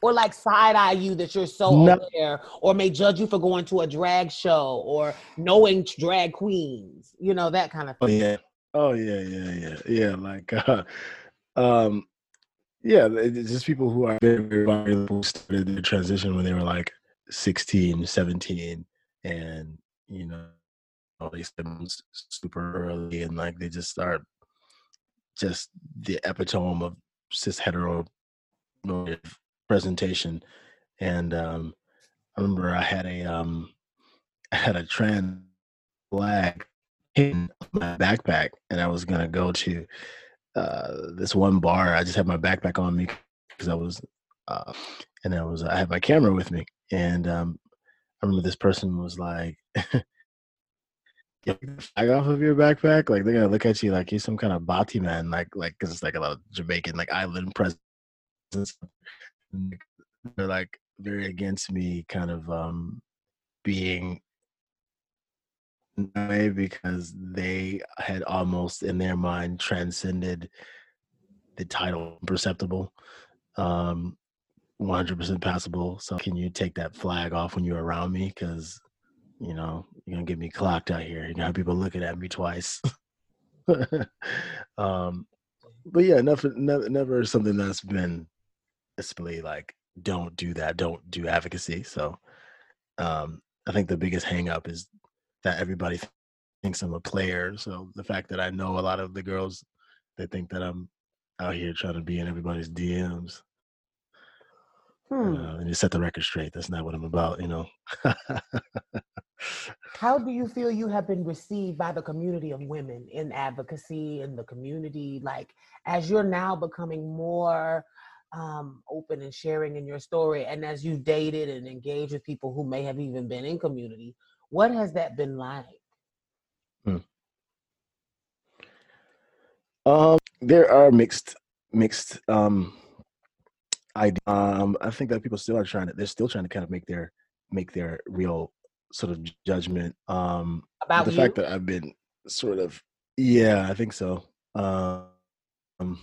or like side eye you that you're so no. aware, or may judge you for going to a drag show or knowing drag queens, you know, that kind of oh, thing. Oh yeah. Oh yeah, yeah, yeah. Yeah. Like uh um yeah, it's just people who are very, vulnerable started their transition when they were like 16, 17, and you know, they started super early, and like they just start just the epitome of cis hetero presentation. And um, I remember I had a um, [LAUGHS] I had a trans flag in my backpack, and I was gonna go to uh, this one bar. I just had my backpack on me because I was, uh, and I was I had my camera with me, and um, I remember this person was like, [LAUGHS] "Get the flag off of your backpack!" Like they're gonna look at you like you're some kind of bati man, like like because it's like a lot of Jamaican like island presence. They're like very against me, kind of um, being way because they had almost in their mind transcended the title perceptible um 100% passable. So can you take that flag off when you're around me? Because you know you're gonna get me clocked out here. You're have people looking at me twice. [LAUGHS] Um but yeah never, never never something that's been especially like don't do that. Don't do advocacy. So um i think the biggest hang up is that everybody thinks I'm a player. So the fact that I know a lot of the girls, they think that I'm out here trying to be in everybody's DMs. Hmm. Uh, and you set the record straight. That's not what I'm about, you know. [LAUGHS] How do you feel you have been received by the community of women in advocacy in the community? Like, as you're now becoming more um, open and sharing in your story, and as you've dated and engaged with people who may have even been in community, what has that been like? Hmm. Um, there are mixed mixed um ideas. Um, I think that people still are trying to. They're still trying to kind of make their make their real sort of judgment. Um, about the you? fact that I've been sort of. Yeah, I think so. Um,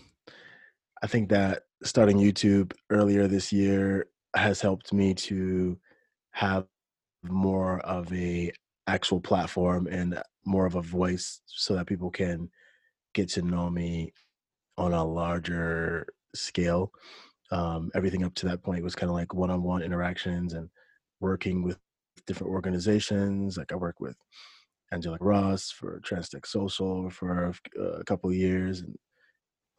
I think that starting YouTube earlier this year has helped me to have more of a actual platform and more of a voice so that people can get to know me on a larger scale. Um, everything up to that point was kind of like one-on-one interactions and working with different organizations. Like i work with Angelica Ross for TransTech Social for a couple years and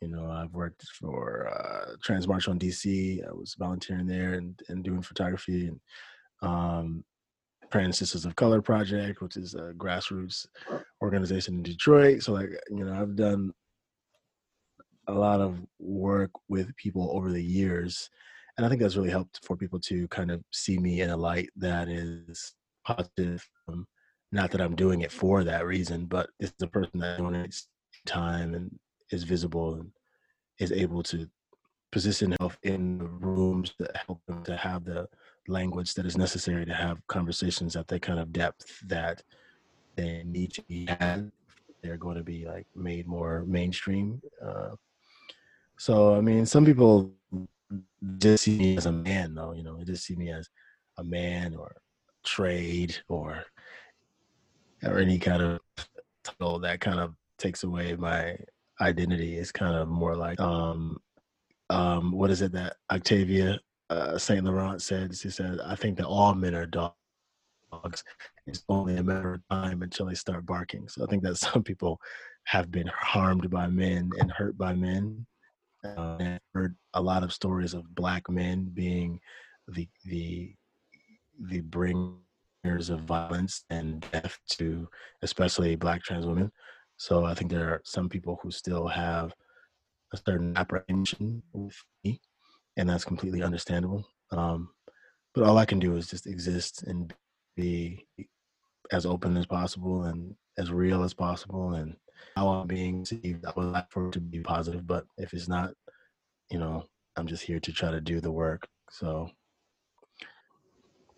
you know i've worked for uh, trans march on dc i was volunteering there and, and doing photography and um, Trans Sistas of Color Project, which is a grassroots organization in Detroit. So, like, you know, I've done a lot of work with people over the years. And I think that's really helped for people to kind of see me in a light that is positive. Um, not that I'm doing it for that reason, but it's the person that donates time and is visible and is able to position himself in the rooms that help them to have the language that is necessary to have conversations at that kind of depth that they need to be had. They're going to be like made more mainstream. Uh, so I mean, some people just see me as a man, though. You know, they just see me as a man or trade or or any kind of title that kind of takes away my identity. It's kind of more like um um what is it that Octavia uh, Saint Laurent said? She said, "I think that all men are dogs." It's only a matter of time until they start barking. So I think that [LAUGHS] some people have been harmed by men and hurt by men. Uh, and heard a lot of stories of black men being the the the bringers of violence and death to especially black trans women. So I think there are some people who still have a certain apprehension with me, and that's completely understandable. Um, but all I can do is just exist and be as open as possible and as real as possible and how I'm being received. I would like for it to be positive, but if it's not, you know, I'm just here to try to do the work. So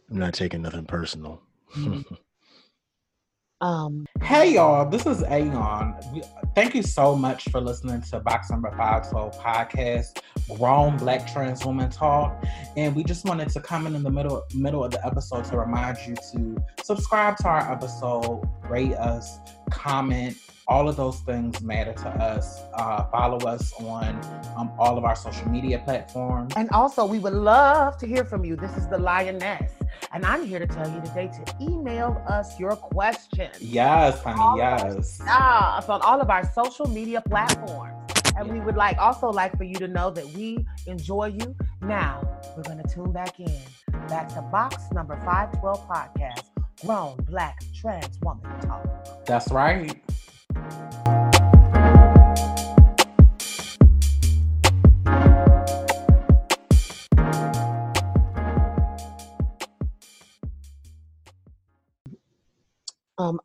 I'm not taking nothing personal. Mm-hmm. [LAUGHS] Um, hey y'all, this is Aeon. Thank you so much for listening to Box Number 512 podcast, Grown Black Trans Woman Talk. And we just wanted to come in in the middle middle of the episode to remind you to subscribe to our episode, rate us, comment. All of those things matter to us. Uh, follow us on um, all of our social media platforms. And also, we would love to hear from you. This is the Lioness. And I'm here to tell you today to email us your questions. Yes, honey, yes. Yes, on all of our social media platforms. And we would like also like for you to know that we enjoy you. Now we're gonna tune back in, back to box number 512 podcast, Grown Black Trans Woman Talk. That's right. Um,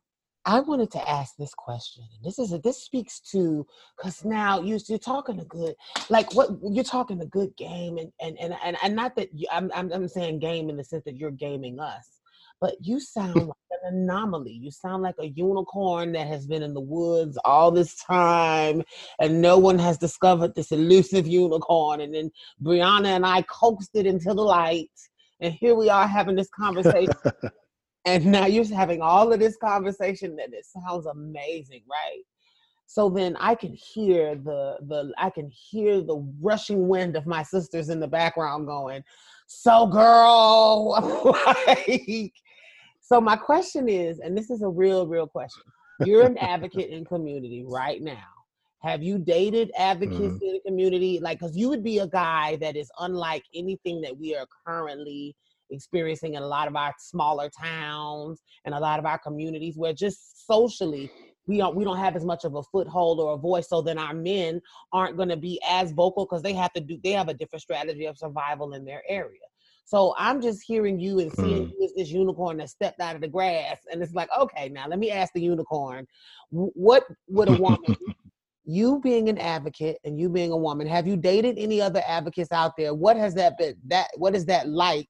I wanted to ask this question. and This is a, this speaks to because now you, you're talking a good like what you're talking a good game and and and and, and not that you, I'm, I'm I'm saying game in the sense that you're gaming us, but you sound like an anomaly. You sound like a unicorn that has been in the woods all this time, and no one has discovered this elusive unicorn. And then Brianna and I coaxed it into the light, and here we are having this conversation [LAUGHS] and now you're having all of this conversation and it sounds amazing right so then i can hear the the i can hear the rushing wind of my sisters in the background going so girl [LAUGHS] like, so my question is and this is a real real question you're an advocate in community right now. Have you dated advocates mm-hmm. in the community? Like because you would be a guy that is unlike anything that we are currently experiencing in a lot of our smaller towns and a lot of our communities where just socially we don't we don't have as much of a foothold or a voice. So then our men aren't going to be as vocal because they have to do they have a different strategy of survival in their area so i'm just hearing you and seeing mm. you as this unicorn that stepped out of the grass and it's like okay now let me ask the unicorn what would a woman [LAUGHS] you being an advocate and you being a woman have you dated any other advocates out there? What has that been that what is that like?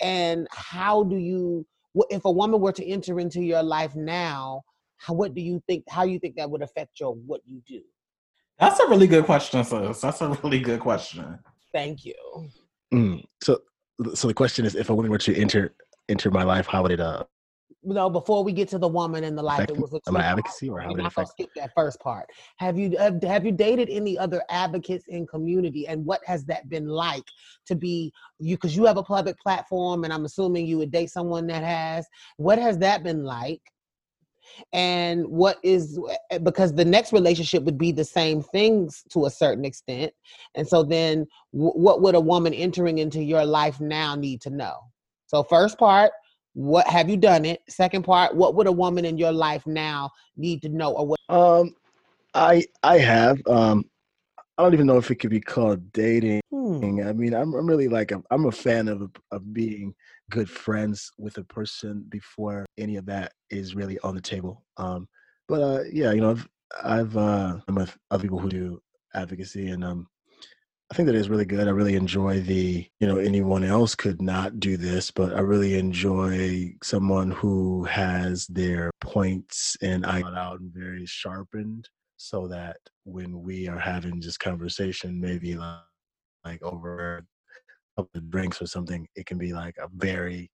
And how do you if a woman were to enter into your life now how, what do you think how you think that would affect your what you do? That's a really good question sis. That's a really good question. Thank you. Mm, so so the question is if a woman were to enter enter my life how would it uh no, before we get to the woman in the life, it was a my advocacy, or how would it affect? Skip that first part. Have you have, have you dated any other advocates in community, and what has that been like to be you? Because you have a public platform, and I'm assuming you would date someone that has. What has that been like? And what is because the next relationship would be the same things to a certain extent. And so then w- what would a woman entering into your life now need to know? So first part what have you done it? Second part what would a woman in your life now need to know or what um i i have um i don't even know if it could be called dating. Hmm. i mean i'm, I'm really like a, i'm a fan of of being good friends with a person before any of that is really on the table um but uh yeah you know i've i've uh i'm with other people who do advocacy and um I think that is really good. I really enjoy the, you know, anyone else could not do this, but I really enjoy someone who has their points and I got out and very sharpened so that when we are having this conversation, maybe like, like over couple of drinks or something, it can be like a very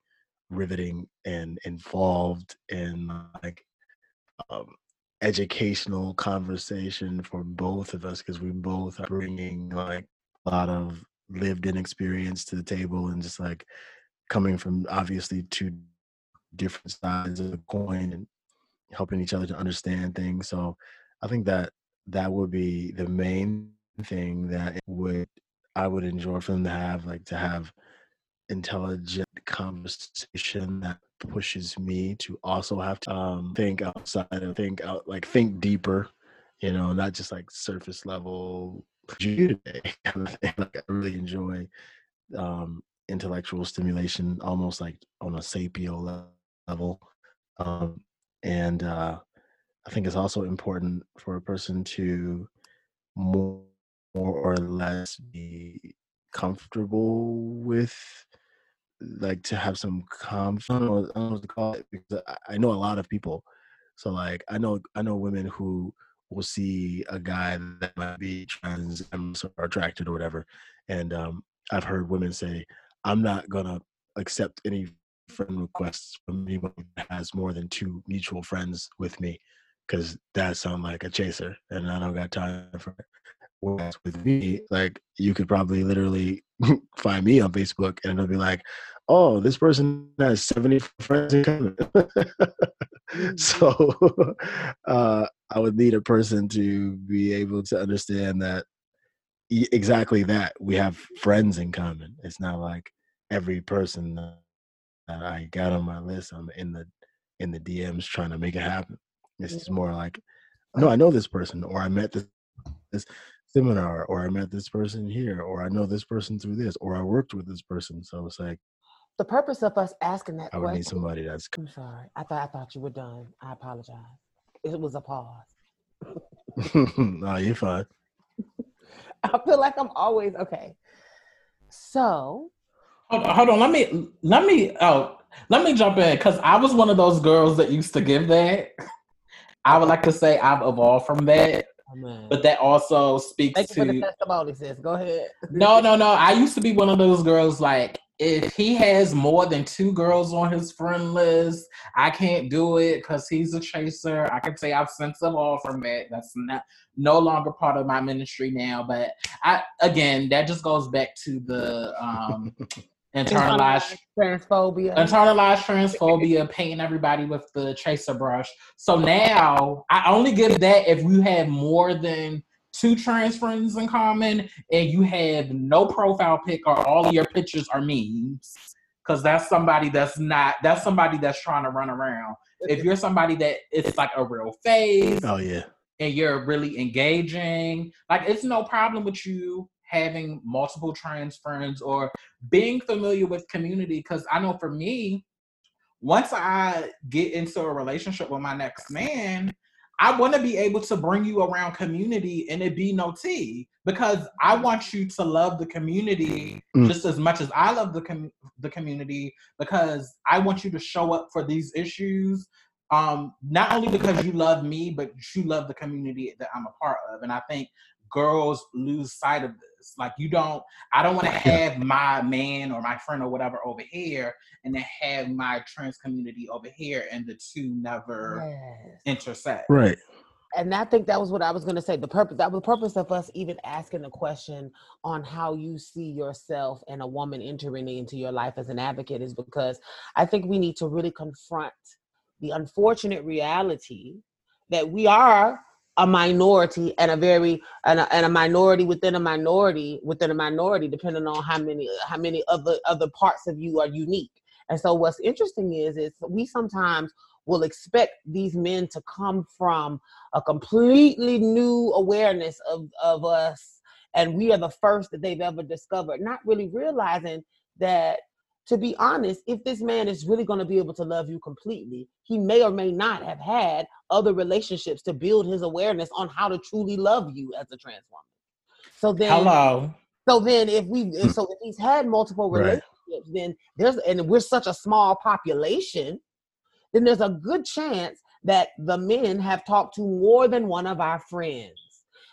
riveting and involved in like um, educational conversation for both of us because we both are bringing like a lot of lived in experience to the table and just like coming from obviously two different sides of the coin and helping each other to understand things. So i think that that would be the main thing that would i would enjoy for them to have like to have intelligent conversation that pushes me to also have to um, think outside and think out like think deeper you know not just like surface level today [LAUGHS] like i really enjoy um, intellectual stimulation almost like on a sapio level um, and uh, i think it's also important for a person to more, more or less be comfortable with like to have some confidence. I don't know, I don't know what to call it because I, know a lot of people. So like I know I know women who will see a guy that might be trans or attracted or whatever, and um, I've heard women say, "I'm not gonna accept any friend requests from anyone that has more than two mutual friends with me, because that sounds like a chaser, and I don't got time for it." Whereas with me, like you could probably literally [LAUGHS] find me on Facebook and it'll be like, oh, this person has 70 friends in common. mm-hmm. [LAUGHS] So [LAUGHS] uh, I would need a person to be able to understand that exactly that we have friends in common. It's not like every person that I got on my list, I'm in the in the DMs trying to make it happen. It's more like, no, I know this person, or I met this this seminar, or I met this person here, or I know this person through this, or I worked with this person. So it's like the purpose of us asking that I would question, need somebody that's. I'm sorry. I thought I thought you were done. I apologize. It was a pause. [LAUGHS] no, you're fine. [LAUGHS] I feel like I'm always okay. So, hold on, hold on. Let me let me oh let me jump in because I was one of those girls that used to give that. [LAUGHS] I would like to say I've evolved from that. Oh, but that also speaks Thank to you for the testimony, sis. Go ahead. no, no, no. I used to be one of those girls like if he has more than two girls on his friend list, I can't do it because he's a chaser. I can say I've since evolved from it. That's not no longer part of my ministry now. But I again, that just goes back to the um, [LAUGHS] internalized transphobia, internalized transphobia, painting everybody with the tracer brush. So now I only give that if you have more than two trans friends in common and you have no profile pic or all of your pictures are memes. Because that's somebody that's not that's somebody that's trying to run around. If you're somebody that it's like a real face oh yeah. and you're really engaging like it's no problem with you having multiple trans friends or being familiar with community because i know for me once i get into a relationship with my next man I want to be able to bring you around community and it be no tea because I want you to love the community mm. just as much as I love the com- the community because I want you to show up for these issues um not only because you love me but you love the community that I'm a part of and I think girls lose sight of this like you don't I don't want to have my man or my friend or whatever over here and then have my trans community over here and the two never yes. intersect. Right. And I think that was what I was going to say. The purpose that was the purpose of us even asking the question on how you see yourself and a woman entering into your life as an advocate is because I think we need to really confront the unfortunate reality that we are a minority and a very and a, and a minority within a minority within a minority depending on how many how many other other parts of you are unique. And so what's interesting is is we sometimes will expect these men to come from a completely new awareness of, of us and we are the first that they've ever discovered, not really realizing that to be honest, if this man is really going to be able to love you completely, he may or may not have had other relationships to build his awareness on how to truly love you as a trans woman. So then, hello. So then, if we, so if he's had multiple relationships, relationships, then there's and we're such a small population, then there's a good chance that the men have talked to more than one of our friends.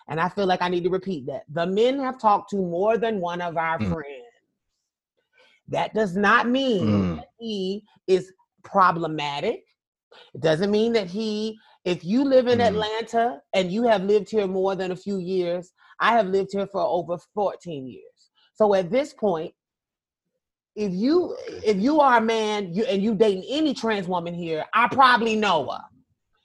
And I feel like I need to repeat that. The men have talked to more than one of our mm. friends. That does not mean Mm. that he is problematic. It doesn't mean that he, if you live in Mm. Atlanta and you have lived here more than a few years, I have lived here for over 14 years. So at this point, if you if you are a man you, and you dating any trans woman here, I probably know her.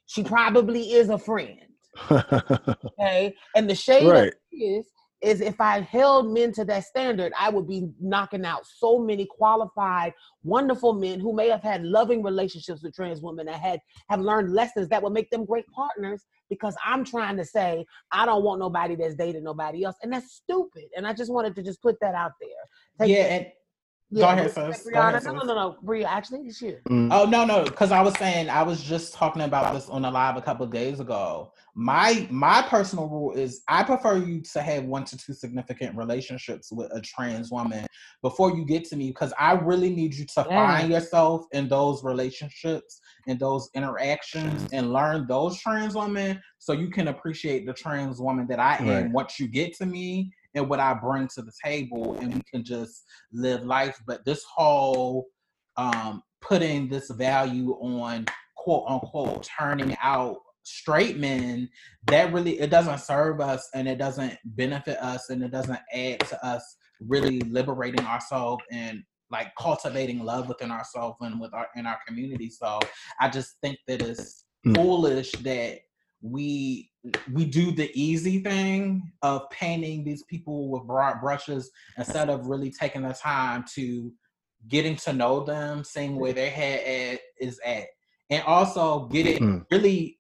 She probably is a friend. [LAUGHS] Okay. And the shade Right. is is if I held men to that standard, I would be knocking out so many qualified, wonderful men who may have had loving relationships with trans women and had have learned lessons that would make them great partners. Because I'm trying to say I don't want nobody that's dated nobody else, and that's stupid. And I just wanted to just put that out there. Take yeah, that- and yeah, Go ahead, but- sis. but Go ahead, Brianna, no, no, no, no, Bria. Actually, it's you. Mm. Oh no, no, because I was saying I was just talking about this on a live a couple of days ago. My my personal rule is I prefer you to have one to two significant relationships with a trans woman before you get to me because I really need you to Yeah. find yourself in those relationships and those interactions and learn those trans women so you can appreciate the trans woman that I am Right. once you get to me and what I bring to the table and we can just live life. But this whole um, putting this value on quote unquote turning out straight men that really it doesn't serve us and it doesn't benefit us and it doesn't add to us really liberating ourselves and like cultivating love within ourselves and with our in our community so i just think that it's Mm. foolish that we we do the easy thing of painting these people with broad brushes instead of really taking the time to getting to know them, seeing where their head at, is at, and also getting Mm. really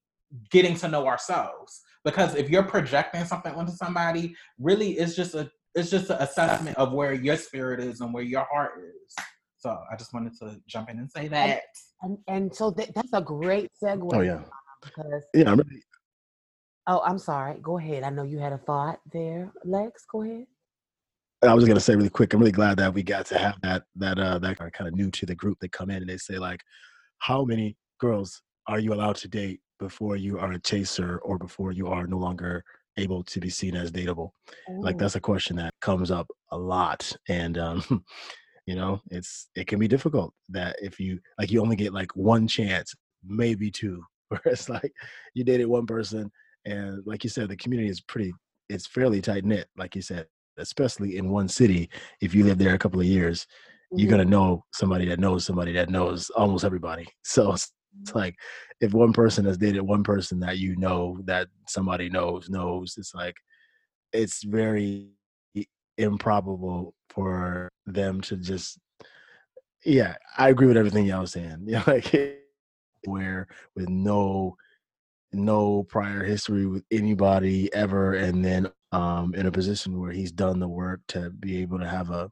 getting to know ourselves. Because if you're projecting something onto somebody, really it's just a it's just an assessment of where your spirit is and where your heart is. So I just wanted to jump in and say that. And and so that, that's a great segue. Oh yeah, Because yeah. I'm really, oh, I'm sorry. Go ahead. I know you had a thought there, Lex. Go ahead. I was gonna say really quick. I'm really glad that we got to have that that uh that are kind of new to the group. They come in and they say like, how many girls are you allowed to date before you are a chaser or before you are no longer able to be seen as dateable? Like that's a question that comes up a lot, and um, [LAUGHS] you know, it's it can be difficult that if you like you only get like one chance, maybe two, [LAUGHS] where it's like you dated one person, and like you said, the community is pretty, it's fairly tight knit, like you said, especially in one city. If you live there a couple of years, you're Mhm. gonna know somebody that knows somebody that knows almost everybody. [LAUGHS] So it's, it's like if one person has dated one person that you know that somebody knows knows, it's like it's very improbable for them to just yeah i agree with everything y'all was saying yeah [LAUGHS] like [LAUGHS] where with no no prior history with anybody ever and then um in a position where he's done the work to be able to have a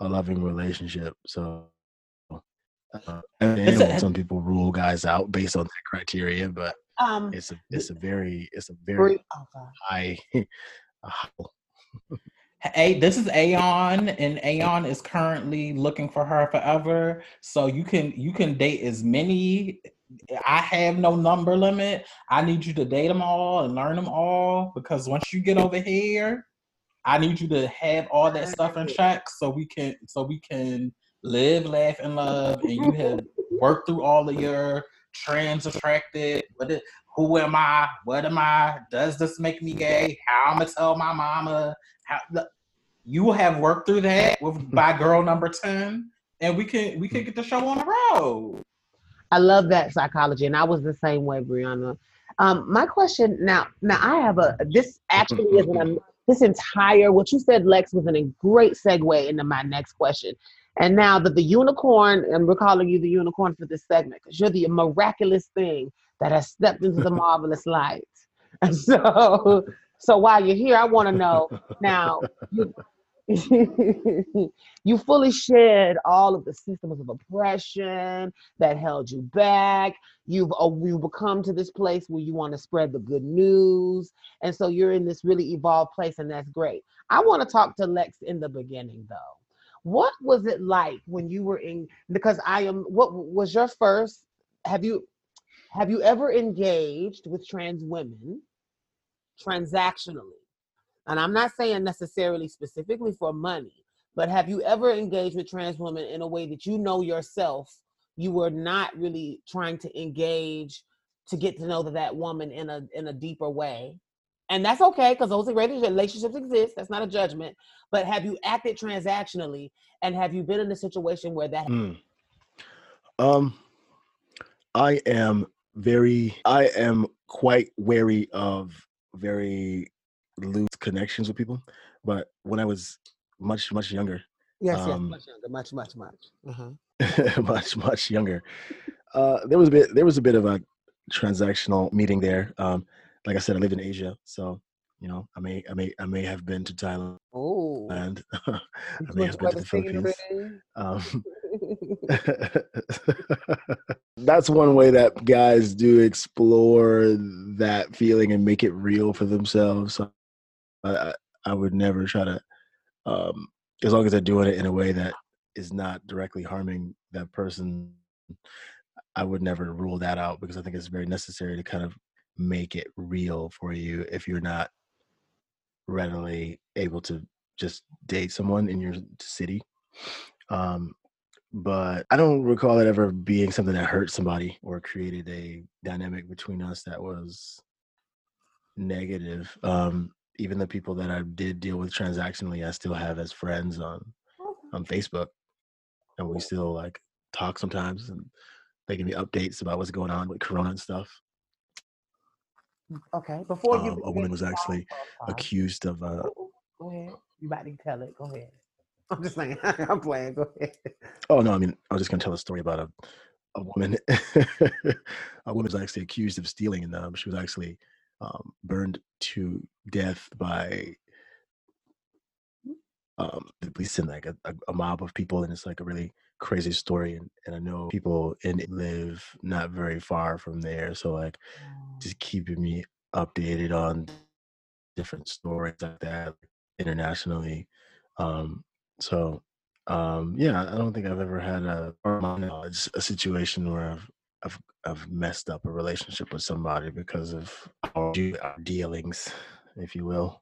a loving relationship so uh, a- some people rule guys out based on that criteria but Um, it's a it's a very it's a very oh, high [LAUGHS] a high Hey, this is Aeon, and Aeon is currently looking for her forever. So you can you can date as many. I have no number limit. I need you to date them all and learn them all because once you get over here, I need you to have all that stuff in check so we can so we can live, laugh, and love. And you have worked through all of your trans attracted. What it, who am I? What am I? Does this make me gay? How I'm gonna tell my mama? How the, you have worked through that with [LAUGHS] by girl number ten, and we can we can mm. get the show on the road. I love that psychology, and I was the same way, Brianna. Um, my question now, now I have a. This actually is an this entire what you said, Lex, was an, a great segue into my next question. And now that the unicorn, and we're calling you the unicorn for this segment because you're the miraculous thing that has stepped into the marvelous light. And [LAUGHS] so, so while you're here, I want to know now. You, [LAUGHS] you fully shed all of the systems of oppression that held you back. You've uh, you've come to this place where you want to spread the good news, and so you're in this really evolved place, and that's great. I want to talk to Lex in the beginning, though. What was it like when you were in? Because I am. What was your first? Have you have you ever engaged with trans women transactionally? And I'm not saying necessarily specifically for money, but have you ever engaged with trans women in a way that you know yourself you were not really trying to engage to get to know that woman in a in a deeper way and that's okay because those relationships exist that's not a judgment but have you acted transactionally and have you been in a situation where that mm. um i am very i am quite wary of very loose connections with people but when i was much much younger yes, um, yes much younger much much much uh-huh. [LAUGHS] much much younger uh there was a bit there was a bit of a transactional meeting there um like I said, I live in Asia, so you know, I may, I may, I may have been to Thailand, oh, and [LAUGHS] I may have been to the Philippines. Um, [LAUGHS] that's one way that guys do explore that feeling and make it real for themselves. So I, I would never try to, um, as long as they're doing it in a way that is not directly harming that person. I would never rule that out because I think it's very necessary to kind of make it real for you if you're not readily able to just date someone in your city. Um, but I don't recall it ever being something that hurt somebody or created a dynamic between us that was negative. Um, even the people that I did deal with transactionally, I still have as friends on on Facebook, and we still like talk sometimes, and they give me updates about what's going on with Corona and stuff. Okay. Before you, um, a woman was actually accused of. Uh, go ahead. You about to tell it? Go ahead. [LAUGHS] I'm just saying. [LAUGHS] I'm playing. Go ahead. Oh no! I mean, I was just gonna tell a story about a a woman. [LAUGHS] a woman was actually accused of stealing, and um, she was actually um, burned to death by um, police and like a, a, mob of people, and it's like a really crazy story. And, and I know people in live not very far from there, so like just keeping me updated on different stories like that internationally. Um, so um, yeah, I don't think I've ever had a knowledge a situation where I've I've I've messed up a relationship with somebody because of our dealings, if you will.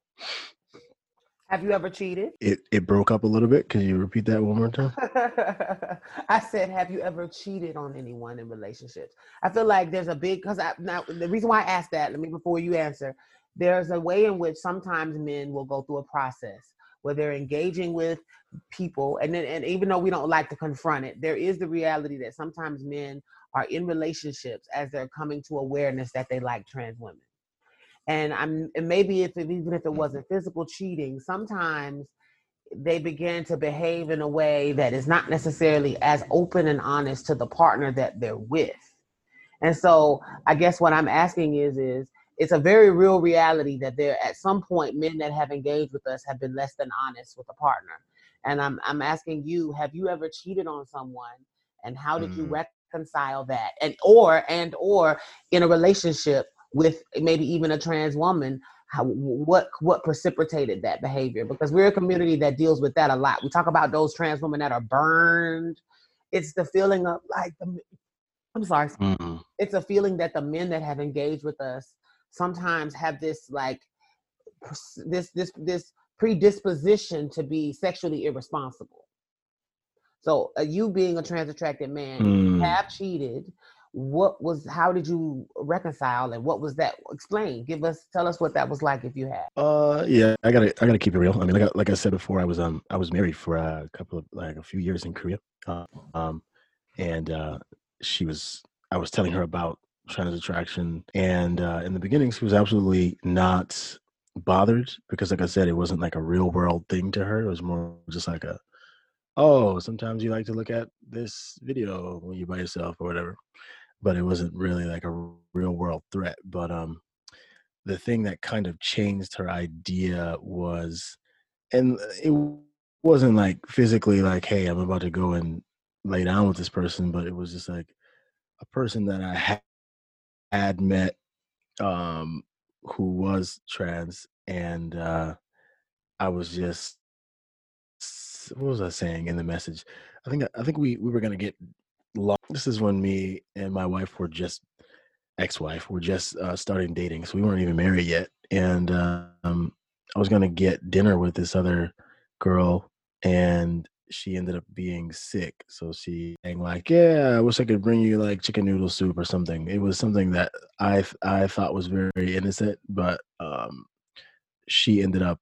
Have you ever cheated? It it broke up a little bit. Can you repeat that one more time? [LAUGHS] I said, have you ever cheated on anyone in relationships? I feel like there's a big because I now the reason why I asked that. Let me before you answer. There's a way in which sometimes men will go through a process where they're engaging with people, and then and even though we don't like to confront it, there is the reality that sometimes men are in relationships as they're coming to awareness that they like trans women. And i'm and maybe if it, even if it wasn't physical cheating sometimes they begin to behave in a way that is not necessarily as open and honest to the partner that they're with. And so i guess what i'm asking is is it's a very real reality that there at some point men that have engaged with us have been less than honest with a partner. And i'm i'm asking you have you ever cheated on someone? And how did mm. you reconcile that and or and or in a relationship with maybe even a trans woman how, what what precipitated that behavior? Because we're a community that deals with that a lot. We talk about those trans women that are burned. It's the feeling of like the i'm sorry. Mm-hmm. it's a feeling that the men that have engaged with us sometimes have this like this this this predisposition to be sexually irresponsible so uh, you being a trans attracted man mm. have cheated what was how did you reconcile and what was that? Explain give us tell us what that was like if you had. Uh yeah i gotta i gotta keep it real. I mean like, like i said before i was um i was married for a couple of like a few years in korea uh, um and uh she was i was telling her about trans attraction and uh in the beginning she was absolutely not bothered because like i said it wasn't like a real world thing to her. It was more just like a oh sometimes you like to look at this video when you're by yourself or whatever but it wasn't really like a real world threat. But um, the thing that kind of changed her idea was, and it wasn't like physically like, hey, I'm about to go and lay down with this person, but it was just like a person that I had, had met um, who was trans, and uh, I was just what was I saying in the message? I think I think we we were gonna get long. This is when me and my wife were just ex-wife were just uh, starting dating, so we weren't even married yet. And um, I was gonna get dinner with this other girl, and she ended up being sick. So she saying like, "Yeah, I wish I could bring you like chicken noodle soup or something." It was something that I I thought was very innocent, but um, she ended up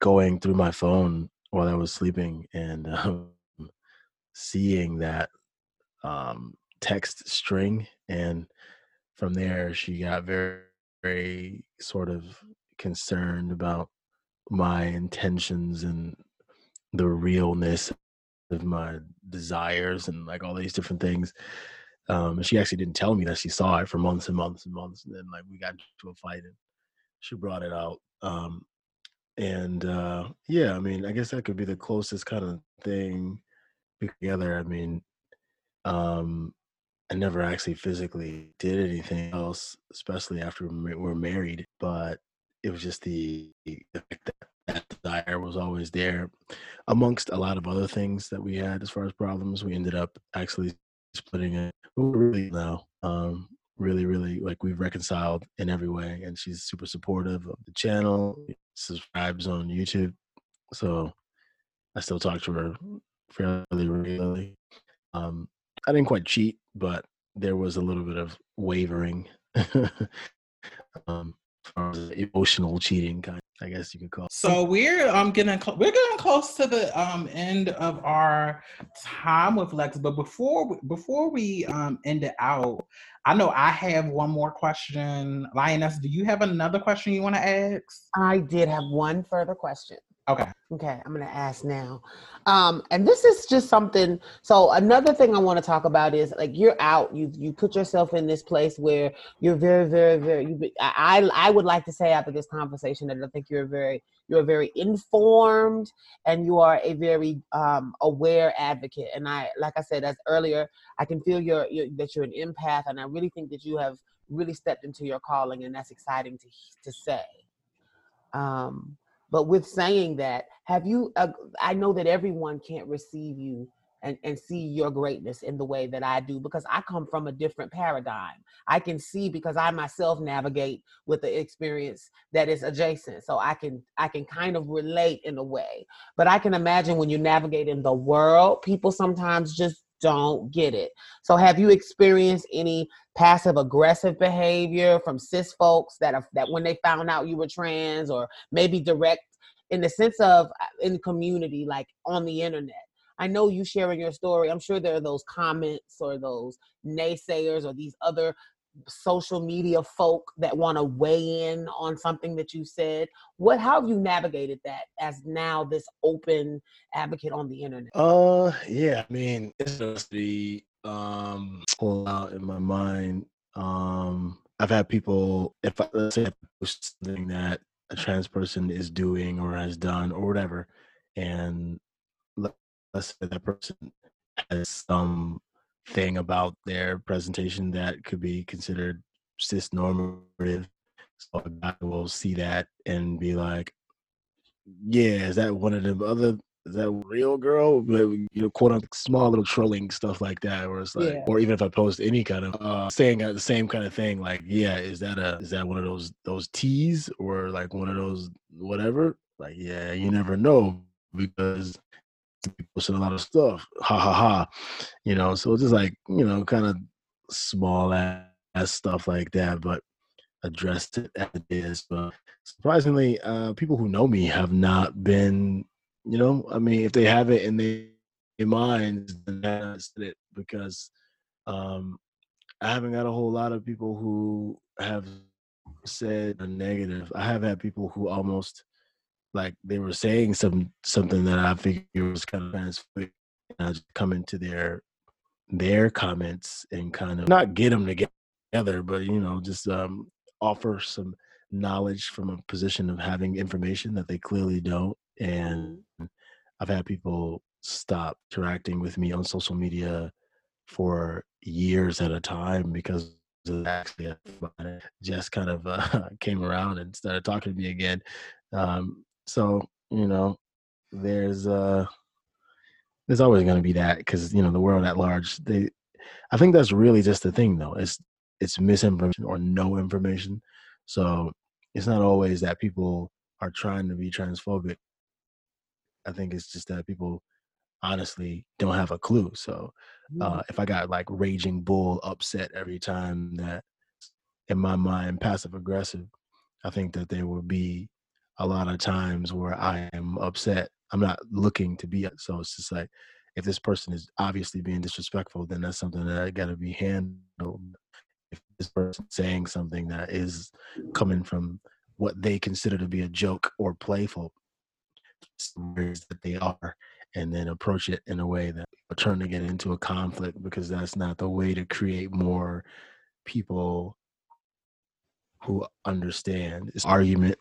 going through my phone while I was sleeping and um, seeing that um, text string, and from there she got very very sort of concerned about my intentions and the realness of my desires and like all these different things. Um, she actually didn't tell me that she saw it for months and months and months. And then like we got into a fight and she brought it out. Um, and uh, yeah, I mean, I guess that could be the closest kind of thing together. I mean, um, I never actually physically did anything else, especially after we were married. But it was just the, the fact that that desire was always there amongst a lot of other things that we had as far as problems we ended up actually splitting it we really now um really really like we've reconciled in every way and she's super supportive of the channel subscribes on youtube so i still talk to her fairly regularly. Um i didn't quite cheat but there was a little bit of wavering [LAUGHS] um emotional cheating kind I guess you could call. It. So we're um getting cl- we're getting close to the um end of our time with Lex, but before we, before we um end it out, I know I have one more question. Lioness, do you have another question you want to ask? I did have one further question. Okay. Okay, I'm going to ask now. Um, and this is just something. So another thing I want to talk about is like you're out. You you put yourself in this place where you're very, very, very. You, I I would like to say after this conversation that I think you're very you're very informed and you are a very um, aware advocate. And I like I said as earlier, I can feel your, your that you're an empath, and I really think that you have really stepped into your calling, and that's exciting to to say. Um, but with saying that, have you, uh, I know that everyone can't receive you and, and see your greatness in the way that I do because I come from a different paradigm. I can see because I myself navigate with the experience that is adjacent. So I can I can kind of relate in a way. But I can imagine when you navigate in the world, people sometimes just don't get it. So have you experienced any passive aggressive behavior from cis folks that have, that when they found out you were trans or maybe direct in the sense of uh, in the community like on the internet? I know you sharing your story. I'm sure there are those comments or those naysayers or these other social media folk that want to weigh in on something that you said? What how have you navigated that as now this open advocate on the internet? Uh yeah i mean it's just the um pull out in my mind. Um i've had people if i let's say I post something that a trans person is doing or has done or whatever and let's say that person has some thing about their presentation that could be considered cis normative. So a guy will see that and be like, "Yeah, is that one of them other? Is that real girl?" But you know, quote unquote, small little trolling stuff like that, where it's like, yeah. or even if I post any kind of uh, saying the same kind of thing, like, "Yeah, is that a is that one of those those teas or like one of those whatever?" Like, yeah, you never know because posting a lot of stuff. Ha ha ha. You know, so it's just like, you know, kind of small ass stuff like that, but addressed it as it is. But surprisingly, uh, people who know me have not been, you know, I mean, if they have it in their minds, then that's it because um, I haven't got a whole lot of people who have said a negative. I have had people who almost like they were saying some something that I figured was kind of transphobic. And I just come into their their comments and kind of not get them together, but you know, just um, offer some knowledge from a position of having information that they clearly don't. And I've had people stop interacting with me on social media for years at a time because actually [LAUGHS] just kind of uh, [LAUGHS] came around and started talking to me again. Um, so you know, there's uh, there's always going to be that because you know the world at large. They, I think that's really just the thing though. It's it's misinformation or no information. So it's not always that people are trying to be transphobic. I think it's just that people honestly don't have a clue. So uh, if I got like raging bull upset every time that in my mind passive aggressive, I think that there will be a lot of times where I am upset. I'm not looking to be so it's just like if this person is obviously being disrespectful, then that's something that I gotta be handled. If this person saying something that is coming from what they consider to be a joke or playful, that they are, and then approach it in a way that turn to get into a conflict because that's not the way to create more people who understand this argument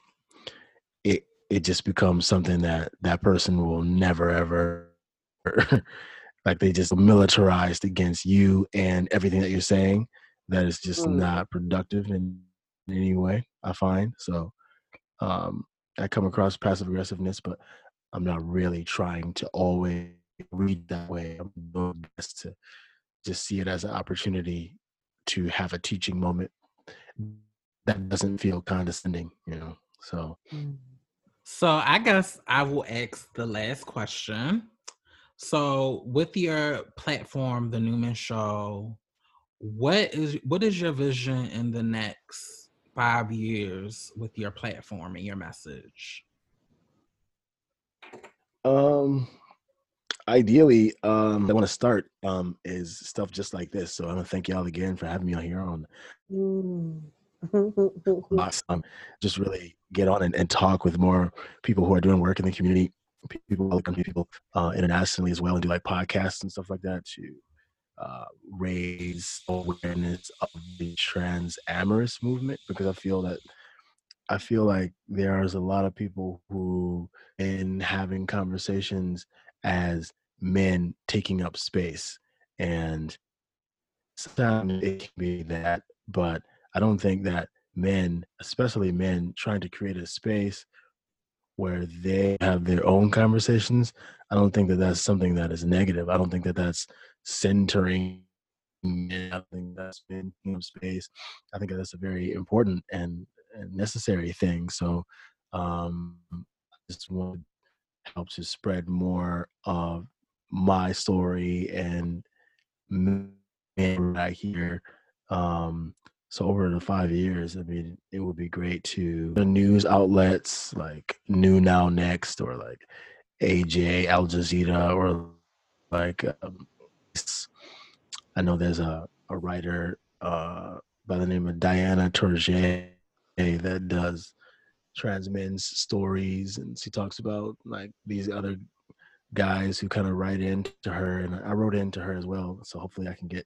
it just becomes something that that person will never ever [LAUGHS] like they just militarized against you and everything that you're saying that is just mm. not productive in, in any way i find so um i come across passive aggressiveness but i'm not really trying to always read that way. I'm doing best to just see it as an opportunity to have a teaching moment that doesn't feel condescending, you know. So mm. So I guess I will ask the last question. So with your platform, the Newman Show, what is what is your vision in the next five years with your platform and your message? Um ideally, um, I want to start um, is stuff just like this. So I want to thank y'all again for having me on here on. Um, just really get on and, and, talk with more people who are doing work in the community, people, people uh, internationally as well, and do like podcasts and stuff like that to uh, raise awareness of the trans amorous movement because I feel that I feel like there's a lot of people who, in having conversations as men taking up space. And sometimes it can be that, but I don't think that men, especially men, trying to create a space where they have their own conversations, I don't think that that's something that is negative. I don't think that that's centering. I think that's been space. I think that's a very important and, and necessary thing. So um, I just want to help to spread more of my story and what I hear. Um, so over the five years, I mean, it would be great to the news outlets like New Now Next or like AJ Al Jazeera or like um, I know there's a a writer uh, by the name of Diana Tourjée that does trans men's stories and she talks about like these other guys who kind of write into her and I wrote into her as well. So hopefully I can get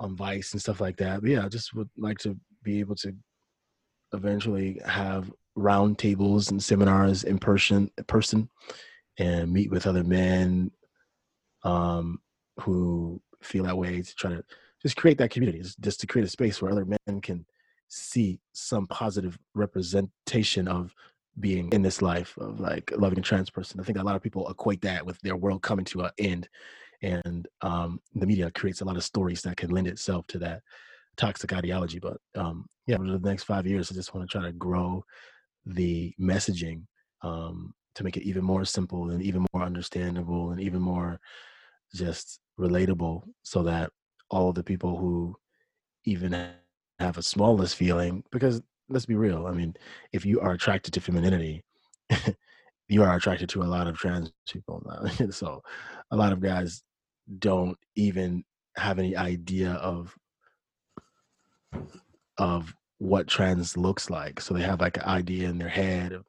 on Vice and stuff like that. But yeah, I just would like to be able to eventually have round tables and seminars in person person and meet with other men um, who feel that way to try to just create that community, just to create a space where other men can see some positive representation of being in this life of like loving a trans person. I think a lot of people equate that with their world coming to an end, and um, the media creates a lot of stories that can lend itself to that toxic ideology. But um, yeah, over the next five years, I just want to try to grow the messaging um, to make it even more simple and even more understandable and even more just relatable, so that all of the people who even have a smallest feeling because let's be real. I mean, if you are attracted to femininity, [LAUGHS] you are attracted to a lot of trans people now. [LAUGHS] so a lot of guys don't even have any idea of of what trans looks like. So they have like an idea in their head of,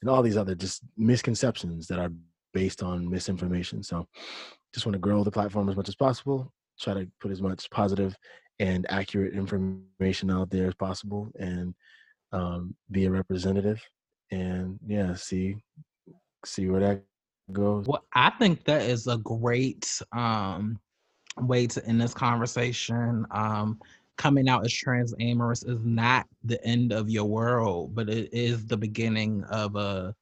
and all these other just misconceptions that are based on misinformation. So just want to grow the platform as much as possible, try to put as much positive and accurate information out there as possible and um, be a representative and yeah see see where that goes well i think that is a great um, way to end this conversation. Um, coming out as trans amorous is not the end of your world but it is the beginning of a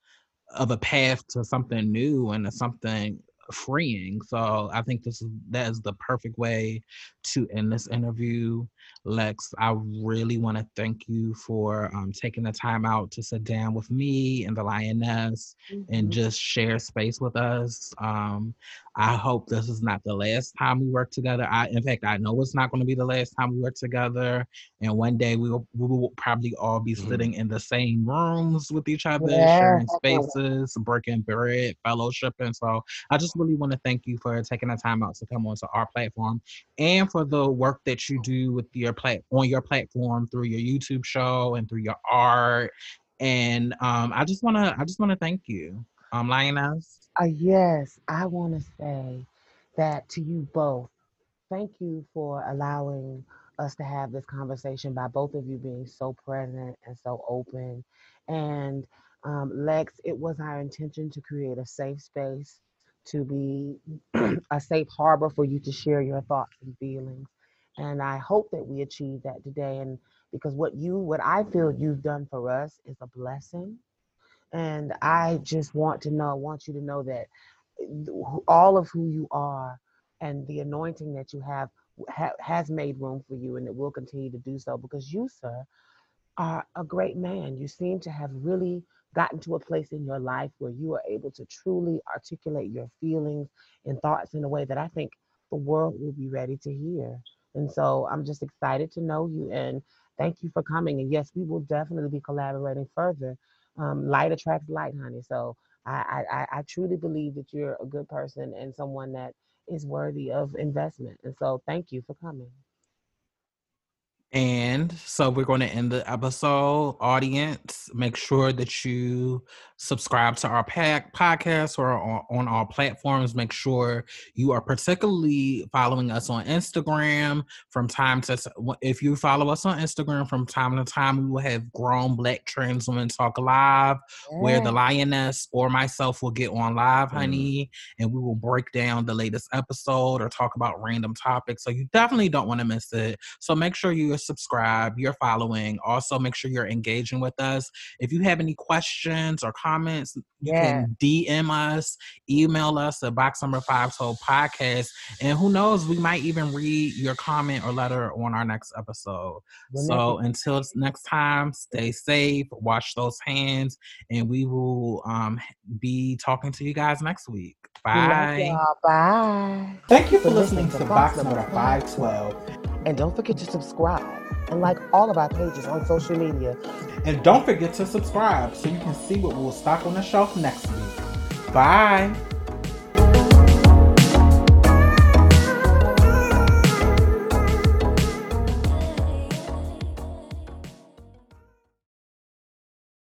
of a path to something new and something freeing. So I think this is that is the perfect way to end this interview. Lex, I really want to thank you for um, taking the time out to sit down with me and the lioness mm-hmm. and just share space with us. Um, I hope this is not the last time we work together. I, in fact, I know it's not going to be the last time we work together. And one day we will, we will probably all be mm-hmm. sitting in the same rooms with each other, yeah. sharing spaces, breaking bread, fellowshipping. So I just really want to thank you for taking the time out to come onto our platform and for the work that you do with your plat on your platform through your YouTube show and through your art. And um, I just want to I just want to thank you, um, Lioness. Uh, yes, I want to say that to you both. Thank you for allowing us to have this conversation by both of you being so present and so open. And um, Lex, it was our intention to create a safe space, to be [CLEARS THROAT] a safe harbor for you to share your thoughts and feelings. And I hope that we achieve that today. And because what you, what I feel you've done for us is a blessing and I just want to know, want you to know that uh, all of who you are and the anointing that you have ha- has made room for you and it will continue to do so because you, sir, are a great man. You seem to have really gotten to a place in your life where you are able to truly articulate your feelings and thoughts in a way that I think the world will be ready to hear. And so I'm just excited to know you and thank you for coming. And yes, we will definitely be collaborating further um, light attracts light, honey. So I, I, I truly believe that you're a good person and someone that is worthy of investment. And so thank you for coming. And so we're going to end the episode. Audience, make sure that you subscribe to our pack podcast or on, on our platforms. Make sure you are particularly following us on Instagram from time to if you follow us on Instagram from time to time, we will have grown black trans women talk live yeah. where the lioness or myself will get on live, mm. honey, and we will break down the latest episode or talk about random topics. So you definitely don't want to miss it. So make sure you subscribed, you're following. Also, make sure you're engaging with us. If you have any questions or comments, you yeah. can DM us, email us at box number five so podcast. And who knows, we might even read your comment or letter on our next episode. So until next time, stay safe, wash those hands, and we will um, be talking to you guys next week. Bye. Bye. Thank you for, for listening, listening, to Box Number 512. And don't forget to subscribe and like all of our pages on social media. And don't forget to subscribe so you can see what we'll stock on the shelf next week. Bye.